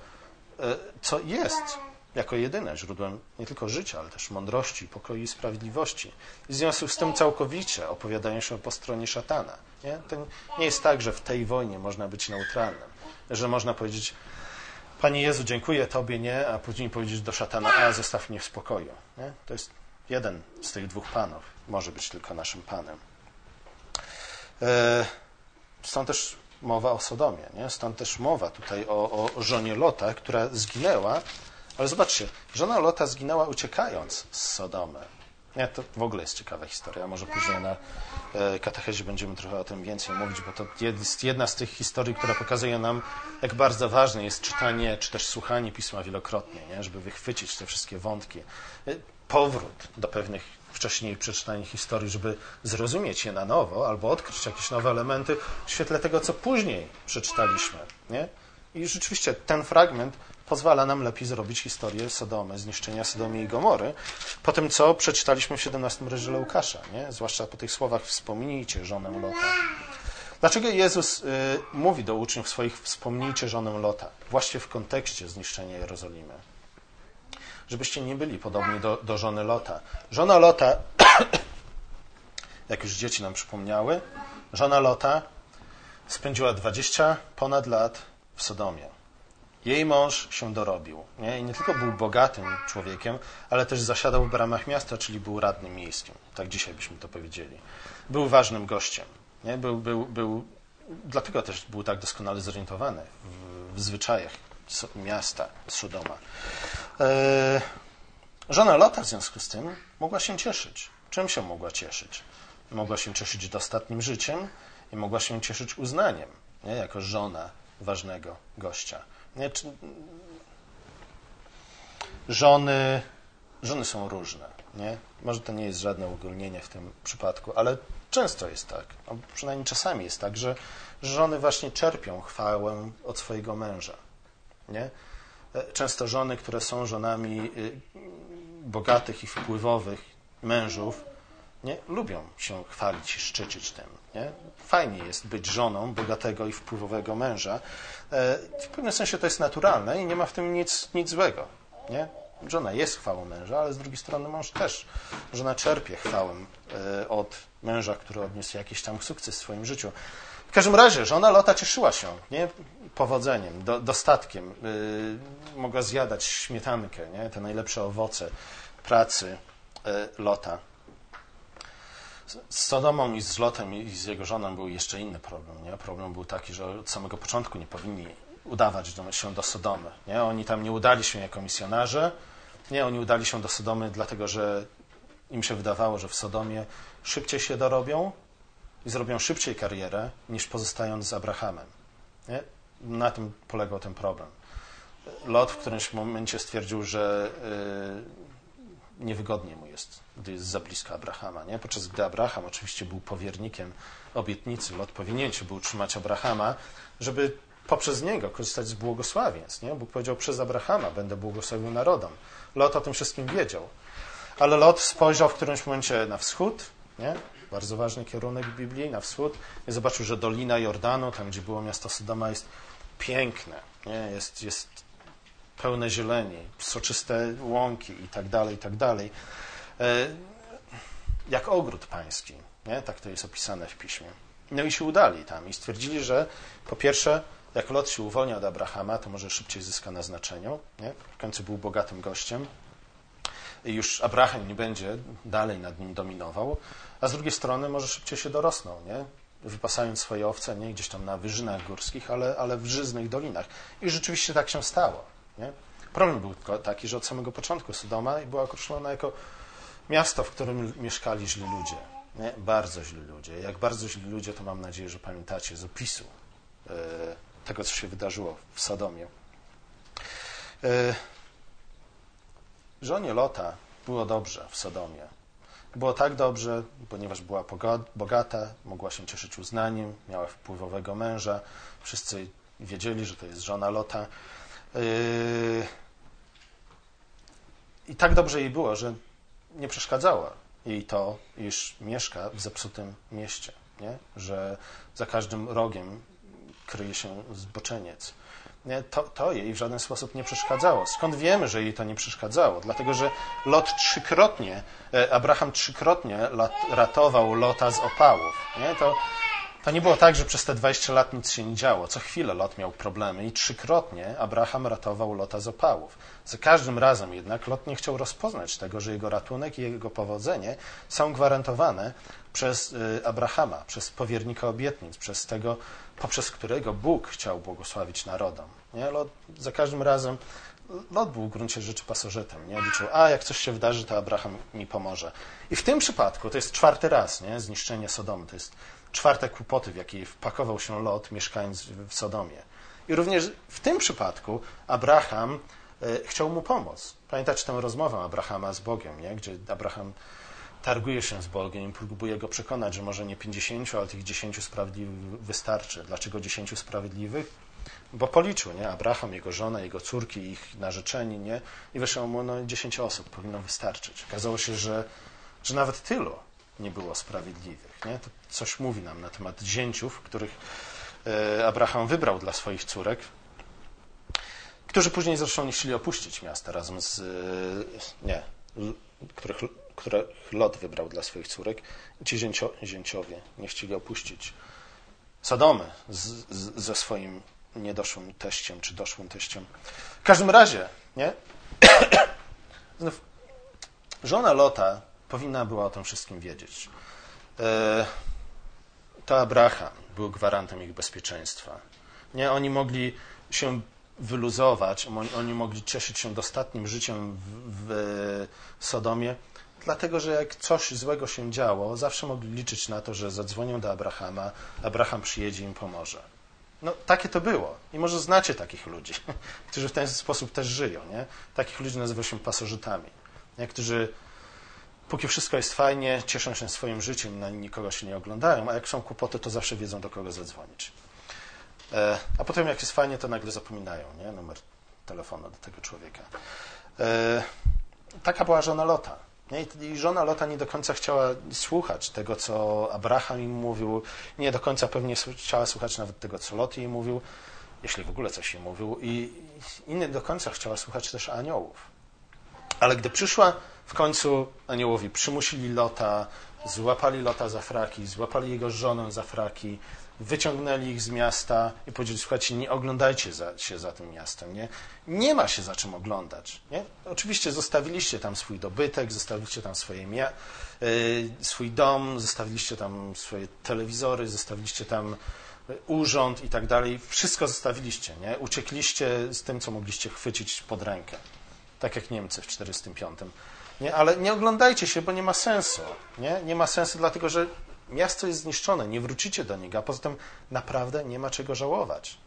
e, co jest jako jedyne źródłem nie tylko życia, ale też mądrości, pokoju i sprawiedliwości. I w związku z tym całkowicie opowiadają się po stronie szatana. Nie? To nie jest tak, że w tej wojnie można być neutralnym, że można powiedzieć, Panie Jezu, dziękuję Tobie, nie, a później powiedzieć do szatana, a zostaw mnie w spokoju. Nie? To jest jeden z tych dwóch panów. Może być tylko naszym panem. E, stąd też mowa o Sodomie. Nie? Stąd też mowa tutaj o, o żonie Lota, która zginęła. Ale zobaczcie, żona Lota zginęła uciekając z Sodomy. Nie, to w ogóle jest ciekawa historia. Może później na e, katechezie będziemy trochę o tym więcej mówić, bo to jest jedna z tych historii, która pokazuje nam, jak bardzo ważne jest czytanie, czy też słuchanie pisma wielokrotnie, nie? żeby wychwycić te wszystkie wątki. E, powrót do pewnych wcześniej przeczytanych historii, żeby zrozumieć je na nowo albo odkryć jakieś nowe elementy w świetle tego, co później przeczytaliśmy. Nie? I rzeczywiście ten fragment pozwala nam lepiej zrobić historię Sodomy, zniszczenia Sodomy i Gomory, po tym, co przeczytaliśmy w 17 rozdziale Łukasza, nie? zwłaszcza po tych słowach wspomnijcie żonę Lota. Dlaczego Jezus y, mówi do uczniów swoich wspomnijcie żonę Lota? Właśnie w kontekście zniszczenia Jerozolimy. Żebyście nie byli podobni do, do żony Lota. Żona Lota, jak już dzieci nam przypomniały, żona Lota spędziła 20 ponad lat w Sodomie. Jej mąż się dorobił. Nie? I nie tylko był bogatym człowiekiem, ale też zasiadał w bramach miasta, czyli był radnym miejskim. Tak dzisiaj byśmy to powiedzieli. Był ważnym gościem. Nie? Był, był, był, dlatego też był tak doskonale zorientowany w, w zwyczajach miasta Sodoma. E, żona Lota w związku z tym mogła się cieszyć. Czym się mogła cieszyć? Mogła się cieszyć dostatnim życiem i mogła się cieszyć uznaniem, nie? jako żona ważnego gościa. Żony, żony są różne. Nie? Może to nie jest żadne ogólnienie w tym przypadku, ale często jest tak, no, przynajmniej czasami jest tak, że żony właśnie czerpią chwałę od swojego męża. Nie? E, często żony, które są żonami y, bogatych i wpływowych mężów, nie? lubią się chwalić i szczycić tym. Nie? Fajnie jest być żoną bogatego i wpływowego męża. E, w pewnym sensie to jest naturalne i nie ma w tym nic, nic złego. Nie? Żona jest chwałą męża, ale z drugiej strony mąż też. Żona czerpie chwałę e, od męża, który odniósł jakiś tam sukces w swoim życiu. W każdym razie żona Lota cieszyła się nie? powodzeniem, do, dostatkiem. Yy, mogła zjadać śmietankę, nie? te najlepsze owoce pracy Lota. Z Sodomą i z Lotem i z jego żoną był jeszcze inny problem. Nie? Problem był taki, że od samego początku nie powinni udawać się do Sodomy. Nie? Oni tam nie udali się jako misjonarze. Nie, oni udali się do Sodomy dlatego, że im się wydawało, że w Sodomie szybciej się dorobią i zrobią szybciej karierę, niż pozostając z Abrahamem. Nie? Na tym polegał ten problem. Lot w którymś momencie stwierdził, że yy, niewygodnie mu jest, gdy jest za blisko Abrahama. Nie? Podczas gdy Abraham oczywiście był powiernikiem obietnicy, Lot powinien się był utrzymać Abrahama, żeby poprzez niego korzystać z błogosławieństw. Nie? Bóg powiedział, przez Abrahama będę błogosławił narodom. Lot o tym wszystkim wiedział. Ale Lot spojrzał w którymś momencie na wschód, nie? bardzo ważny kierunek Biblii, na wschód, i zobaczył, że Dolina Jordanu, tam gdzie było miasto Sodoma, jest piękne, nie? Jest, jest pełne zieleni, soczyste łąki i tak dalej, i tak dalej. E, jak ogród pański, nie? tak to jest opisane w piśmie. No i się udali tam i stwierdzili, że po pierwsze, jak Lot się uwolni od Abrahama, to może szybciej zyska na znaczeniu. Nie? W końcu był bogatym gościem. I już Abraham nie będzie dalej nad nim dominował, a z drugiej strony może szybciej się dorosną, nie? wypasając swoje owce nie gdzieś tam na wyżynach górskich, ale, ale w żyznych dolinach. I rzeczywiście tak się stało. Nie? Problem był taki, że od samego początku Sodoma była określona jako miasto, w którym mieszkali źli ludzie. Nie? Bardzo źli ludzie. Jak bardzo źli ludzie, to mam nadzieję, że pamiętacie z opisu e, tego, co się wydarzyło w Sodomie. E, żonie Lota było dobrze w Sodomie. Było tak dobrze, ponieważ była bogata, mogła się cieszyć uznaniem, miała wpływowego męża. Wszyscy wiedzieli, że to jest żona Lota. Yy, I tak dobrze jej było, że nie przeszkadzało jej to, iż mieszka w zepsutym mieście, nie? że za każdym rogiem kryje się zboczeniec to, to jej w żaden sposób nie przeszkadzało. Skąd wiemy, że jej to nie przeszkadzało? Dlatego, że Lot trzykrotnie, e, Abraham trzykrotnie ratował Lota z opałów. Nie? To, to nie było tak, że przez te 20 lat nic się nie działo. Co chwilę Lot miał problemy i trzykrotnie Abraham ratował Lota z opałów. Za każdym razem jednak Lot nie chciał rozpoznać tego, że jego ratunek i jego powodzenie są gwarantowane przez y, Abrahama, przez powiernika obietnic, przez tego, poprzez którego Bóg chciał błogosławić narodom. Nie? Lot, za każdym razem Lot był w gruncie rzeczy pasożytem. Nie? Liczył, a jak coś się wydarzy, to Abraham mi pomoże. I w tym przypadku to jest czwarty raz nie? zniszczenie Sodomy. To jest czwarte kłopoty, w jakie wpakował się Lot, mieszkając w Sodomie. I również w tym przypadku Abraham e, chciał mu pomóc. Pamiętacie tę rozmowę Abrahama z Bogiem, nie? gdzie Abraham targuje się z Bogiem i próbuje go przekonać, że może nie 50, ale tych 10 sprawiedliwych wystarczy. Dlaczego 10 sprawiedliwych? Bo policzył, nie? Abraham, jego żona, jego córki, ich narzeczeni, nie? I wyszło mu, no 10 osób powinno wystarczyć. Okazało się, że, że nawet tylu nie było sprawiedliwych, nie? To coś mówi nam na temat zięciów, których e, Abraham wybrał dla swoich córek, którzy później zresztą nie chcieli opuścić miasta razem z, e, nie, których, których Lot wybrał dla swoich córek. Ci zięcio, zięciowie nie chcieli opuścić Sodomy z, z, ze swoim niedoszłym teściem, czy doszłym teściem. W każdym razie, nie? Znów, żona Lota powinna była o tym wszystkim wiedzieć. E, to Abraham był gwarantem ich bezpieczeństwa. Nie, oni mogli się wyluzować, oni mogli cieszyć się dostatnim życiem w, w Sodomie, dlatego że jak coś złego się działo, zawsze mogli liczyć na to, że zadzwonią do Abrahama, Abraham przyjedzie i im pomoże. No, takie to było. I może znacie takich ludzi, którzy w ten sposób też żyją. Nie? Takich ludzi nazywa się pasożytami, nie? Póki wszystko jest fajnie, cieszą się swoim życiem, na nikogo się nie oglądają, a jak są kłopoty, to zawsze wiedzą, do kogo zadzwonić. E, a potem, jak jest fajnie, to nagle zapominają nie? numer telefonu do tego człowieka. E, taka była żona Lota. I żona Lota nie do końca chciała słuchać tego, co Abraham im mówił, nie do końca pewnie chciała słuchać nawet tego, co Lot jej mówił, jeśli w ogóle coś jej mówił, i, i nie do końca chciała słuchać też aniołów. Ale gdy przyszła w końcu aniołowi, przymusili Lota, złapali Lota za fraki, złapali jego żonę za fraki, wyciągnęli ich z miasta i powiedzieli, słuchajcie, nie oglądajcie za, się za tym miastem, nie? Nie ma się za czym oglądać, nie? Oczywiście zostawiliście tam swój dobytek, zostawiliście tam swoje mia- y, swój dom, zostawiliście tam swoje telewizory, zostawiliście tam y, urząd i tak dalej. Wszystko zostawiliście, nie? Uciekliście z tym, co mogliście chwycić pod rękę. Tak jak Niemcy w 1945. Nie? Ale nie oglądajcie się, bo nie ma sensu. Nie, nie ma sensu, dlatego że Miasto jest zniszczone, nie wrócicie do niego, a poza tym naprawdę nie ma czego żałować.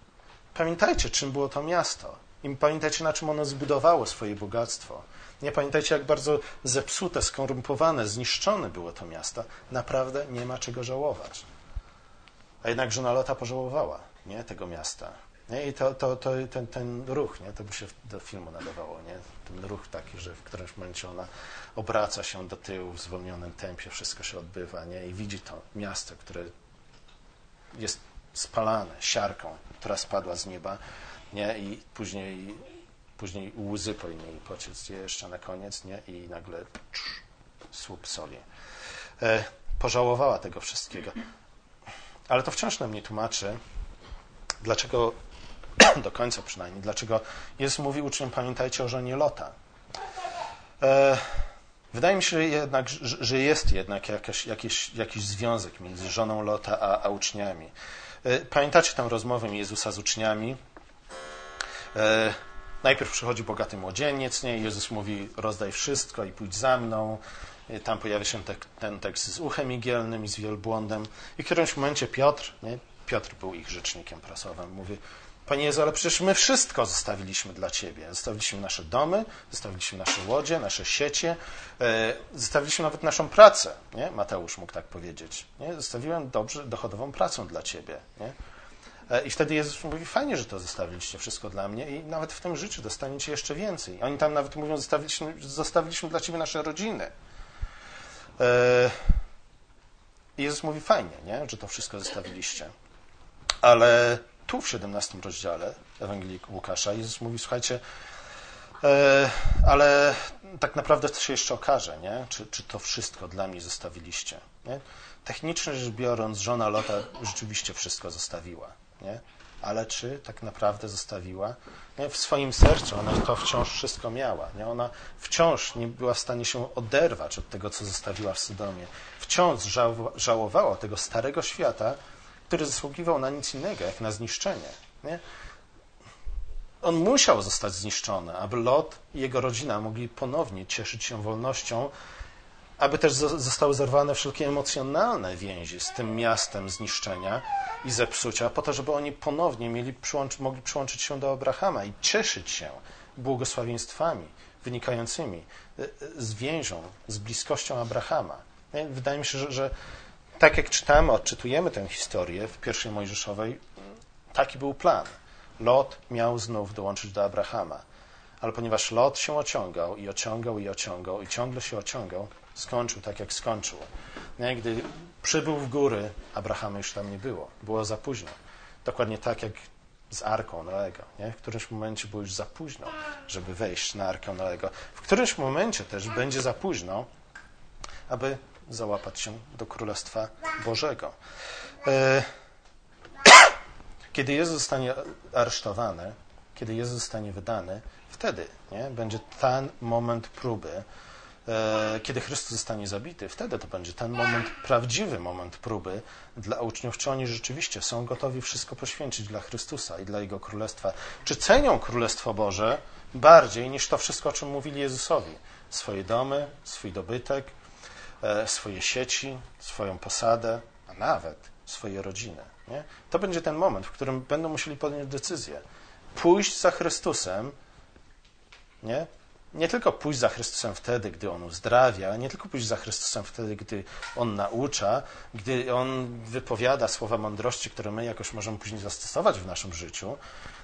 Pamiętajcie, czym było to miasto. I pamiętajcie, na czym ono zbudowało swoje bogactwo. Nie pamiętajcie, jak bardzo zepsute, skorumpowane, zniszczone było to miasto. Naprawdę nie ma czego żałować. A jednak żona Lota pożałowała nie, tego miasta. Nie? I to, to, to, ten, ten ruch, nie? to by się do filmu nadawało, nie? ten ruch taki, że w którymś momencie ona obraca się do tyłu w zwolnionym tempie, wszystko się odbywa nie? i widzi to miasto, które jest spalane siarką, która spadła z nieba nie? i później, później łzy powinny jej pociec jeszcze na koniec nie? i nagle słup soli. E, pożałowała tego wszystkiego. Ale to wciąż nam nie tłumaczy, dlaczego do końca przynajmniej, dlaczego Jezus mówi uczniom, pamiętajcie o żonie Lota. E, wydaje mi się jednak, że jest jednak jakaś, jakiś, jakiś związek między żoną Lota a, a uczniami. E, pamiętacie tę rozmowę Jezusa z uczniami? E, najpierw przychodzi bogaty młodzieniec, nie? Jezus mówi, rozdaj wszystko i pójdź za mną. Tam pojawia się te, ten tekst z uchem igielnym i z wielbłądem. I w którymś momencie Piotr, nie? Piotr był ich rzecznikiem prasowym, mówi, Panie Jezu, ale przecież my wszystko zostawiliśmy dla Ciebie. Zostawiliśmy nasze domy, zostawiliśmy nasze łodzie, nasze siecie, e, zostawiliśmy nawet naszą pracę. Nie? Mateusz mógł tak powiedzieć. Nie? Zostawiłem dobrze dochodową pracę dla Ciebie. Nie? E, I wtedy Jezus mówi, fajnie, że to zostawiliście wszystko dla mnie i nawet w tym życiu dostaniecie jeszcze więcej. Oni tam nawet mówią, zostawiliśmy, zostawiliśmy dla Ciebie nasze rodziny. E, I Jezus mówi, fajnie, nie? że to wszystko zostawiliście. Ale tu w 17 rozdziale Ewangelii Łukasza Jezus mówi, słuchajcie, e, ale tak naprawdę to się jeszcze okaże, nie? Czy, czy to wszystko dla mnie zostawiliście. Nie? Technicznie rzecz biorąc, żona Lota rzeczywiście wszystko zostawiła. Nie? Ale czy tak naprawdę zostawiła? Nie? W swoim sercu ona to wciąż wszystko miała. Nie? Ona wciąż nie była w stanie się oderwać od tego, co zostawiła w Sodomie. Wciąż żałowała tego starego świata, który zasługiwał na nic innego, jak na zniszczenie. Nie? On musiał zostać zniszczony, aby Lot i jego rodzina mogli ponownie cieszyć się wolnością, aby też zostały zerwane wszelkie emocjonalne więzi z tym miastem zniszczenia i zepsucia, po to, żeby oni ponownie mieli, mogli przyłączyć się do Abrahama i cieszyć się błogosławieństwami wynikającymi e, e, z więzią, z bliskością Abrahama. Wydaje mi się, że, że tak jak czytamy, odczytujemy tę historię w pierwszej Mojżeszowej, taki był plan, Lot miał znów dołączyć do Abrahama. Ale ponieważ Lot się ociągał i ociągał i ociągał i ciągle się ociągał, skończył tak, jak skończył. Nie? Gdy przybył w góry, Abrahama już tam nie było. Było za późno. Dokładnie tak, jak z Arką Noego. Nie? W którymś momencie było już za późno, żeby wejść na Arkę Noego. W którymś momencie też będzie za późno, aby załapać się do Królestwa Bożego. E, kiedy Jezus zostanie aresztowany, kiedy Jezus zostanie wydany, wtedy nie? będzie ten moment próby, e, kiedy Chrystus zostanie zabity, wtedy to będzie ten moment, prawdziwy moment próby dla uczniów, czy oni rzeczywiście są gotowi wszystko poświęcić dla Chrystusa i dla Jego Królestwa. Czy cenią Królestwo Boże bardziej niż to wszystko, o czym mówili Jezusowi? Swoje domy, swój dobytek, swoje sieci, swoją posadę, a nawet swoje rodziny. Nie? To będzie ten moment, w którym będą musieli podjąć decyzję. Pójść za Chrystusem, nie? nie tylko pójść za Chrystusem wtedy, gdy On uzdrawia, nie tylko pójść za Chrystusem wtedy, gdy On naucza, gdy On wypowiada słowa mądrości, które my jakoś możemy później zastosować w naszym życiu,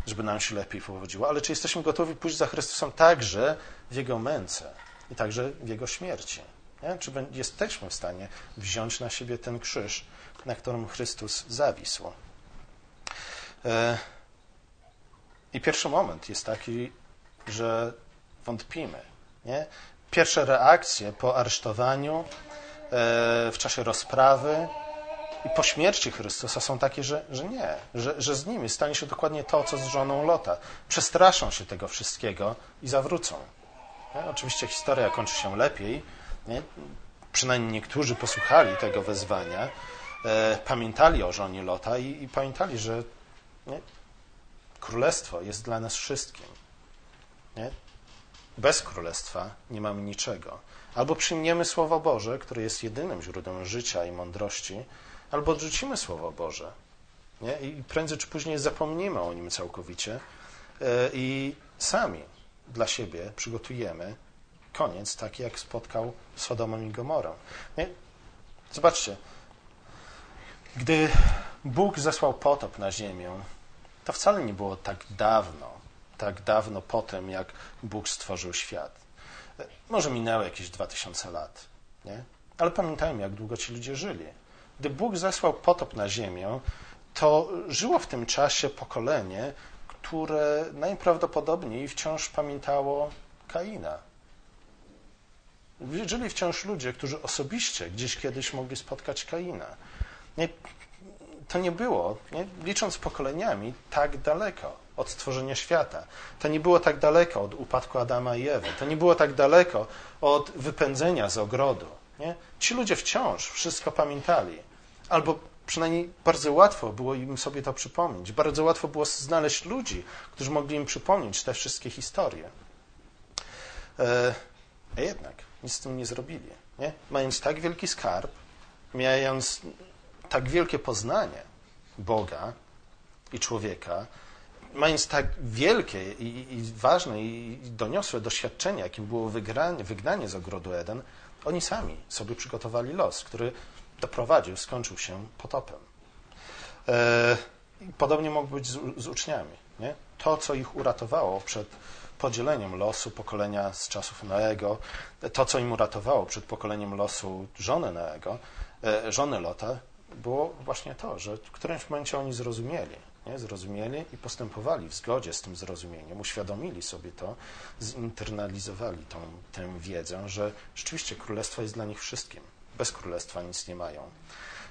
żeby nam się lepiej powodziło, ale czy jesteśmy gotowi pójść za Chrystusem także w Jego męce i także w Jego śmierci? Nie? Czy jesteśmy w stanie wziąć na siebie ten krzyż, na którym Chrystus zawisł? E, I pierwszy moment jest taki, że wątpimy. Nie? Pierwsze reakcje po aresztowaniu, e, w czasie rozprawy i po śmierci Chrystusa są takie, że, że nie, że, że z nimi stanie się dokładnie to, co z żoną Lota. Przestraszą się tego wszystkiego i zawrócą. Nie? Oczywiście historia kończy się lepiej. Nie? Przynajmniej niektórzy posłuchali tego wezwania, e, pamiętali o żonie Lota i, i pamiętali, że nie? królestwo jest dla nas wszystkim. Nie? Bez królestwa nie mamy niczego. Albo przyjmiemy Słowo Boże, które jest jedynym źródłem życia i mądrości, albo odrzucimy Słowo Boże. Nie? I prędzej czy później zapomnimy o nim całkowicie e, i sami dla siebie przygotujemy koniec taki, jak spotkał Sodomą i Gomorę. Nie? Zobaczcie, gdy Bóg zesłał potop na ziemię, to wcale nie było tak dawno, tak dawno po tym, jak Bóg stworzył świat. Może minęło jakieś dwa tysiące lat, nie? ale pamiętajmy, jak długo ci ludzie żyli. Gdy Bóg zesłał potop na ziemię, to żyło w tym czasie pokolenie, które najprawdopodobniej wciąż pamiętało Kaina. Żyli wciąż ludzie, którzy osobiście gdzieś kiedyś mogli spotkać Kaina. Nie, to nie było, nie, licząc pokoleniami, tak daleko od stworzenia świata. To nie było tak daleko od upadku Adama i Ewy. To nie było tak daleko od wypędzenia z ogrodu. Nie? Ci ludzie wciąż wszystko pamiętali. Albo przynajmniej bardzo łatwo było im sobie to przypomnieć. Bardzo łatwo było znaleźć ludzi, którzy mogli im przypomnieć te wszystkie historie. E, a jednak nic z tym nie zrobili. Nie? Mając tak wielki skarb, mając tak wielkie poznanie Boga i człowieka, mając tak wielkie i, i ważne i doniosłe doświadczenie, jakim było wygranie, wygnanie z ogrodu Eden, oni sami sobie przygotowali los, który doprowadził, skończył się potopem. E, podobnie mogło być z, z uczniami. Nie? To, co ich uratowało przed podzieleniem losu pokolenia z czasów Noego, to, co im uratowało przed pokoleniem losu żony Noego, e, żony Lota, było właśnie to, że w którymś momencie oni zrozumieli, nie? zrozumieli i postępowali w zgodzie z tym zrozumieniem, uświadomili sobie to, zinternalizowali tą, tę wiedzę, że rzeczywiście królestwo jest dla nich wszystkim. Bez królestwa nic nie mają.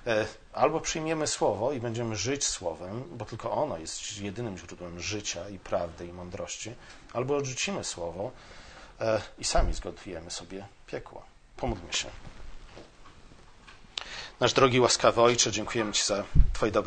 E, albo przyjmiemy słowo i będziemy żyć słowem, bo tylko ono jest jedynym źródłem życia i prawdy i mądrości, albo odrzucimy słowo e, i sami zgotujemy sobie piekło. Pomódlmy się. Nasz drogi łaskawy Ojcze, dziękujemy Ci za Twoje dobre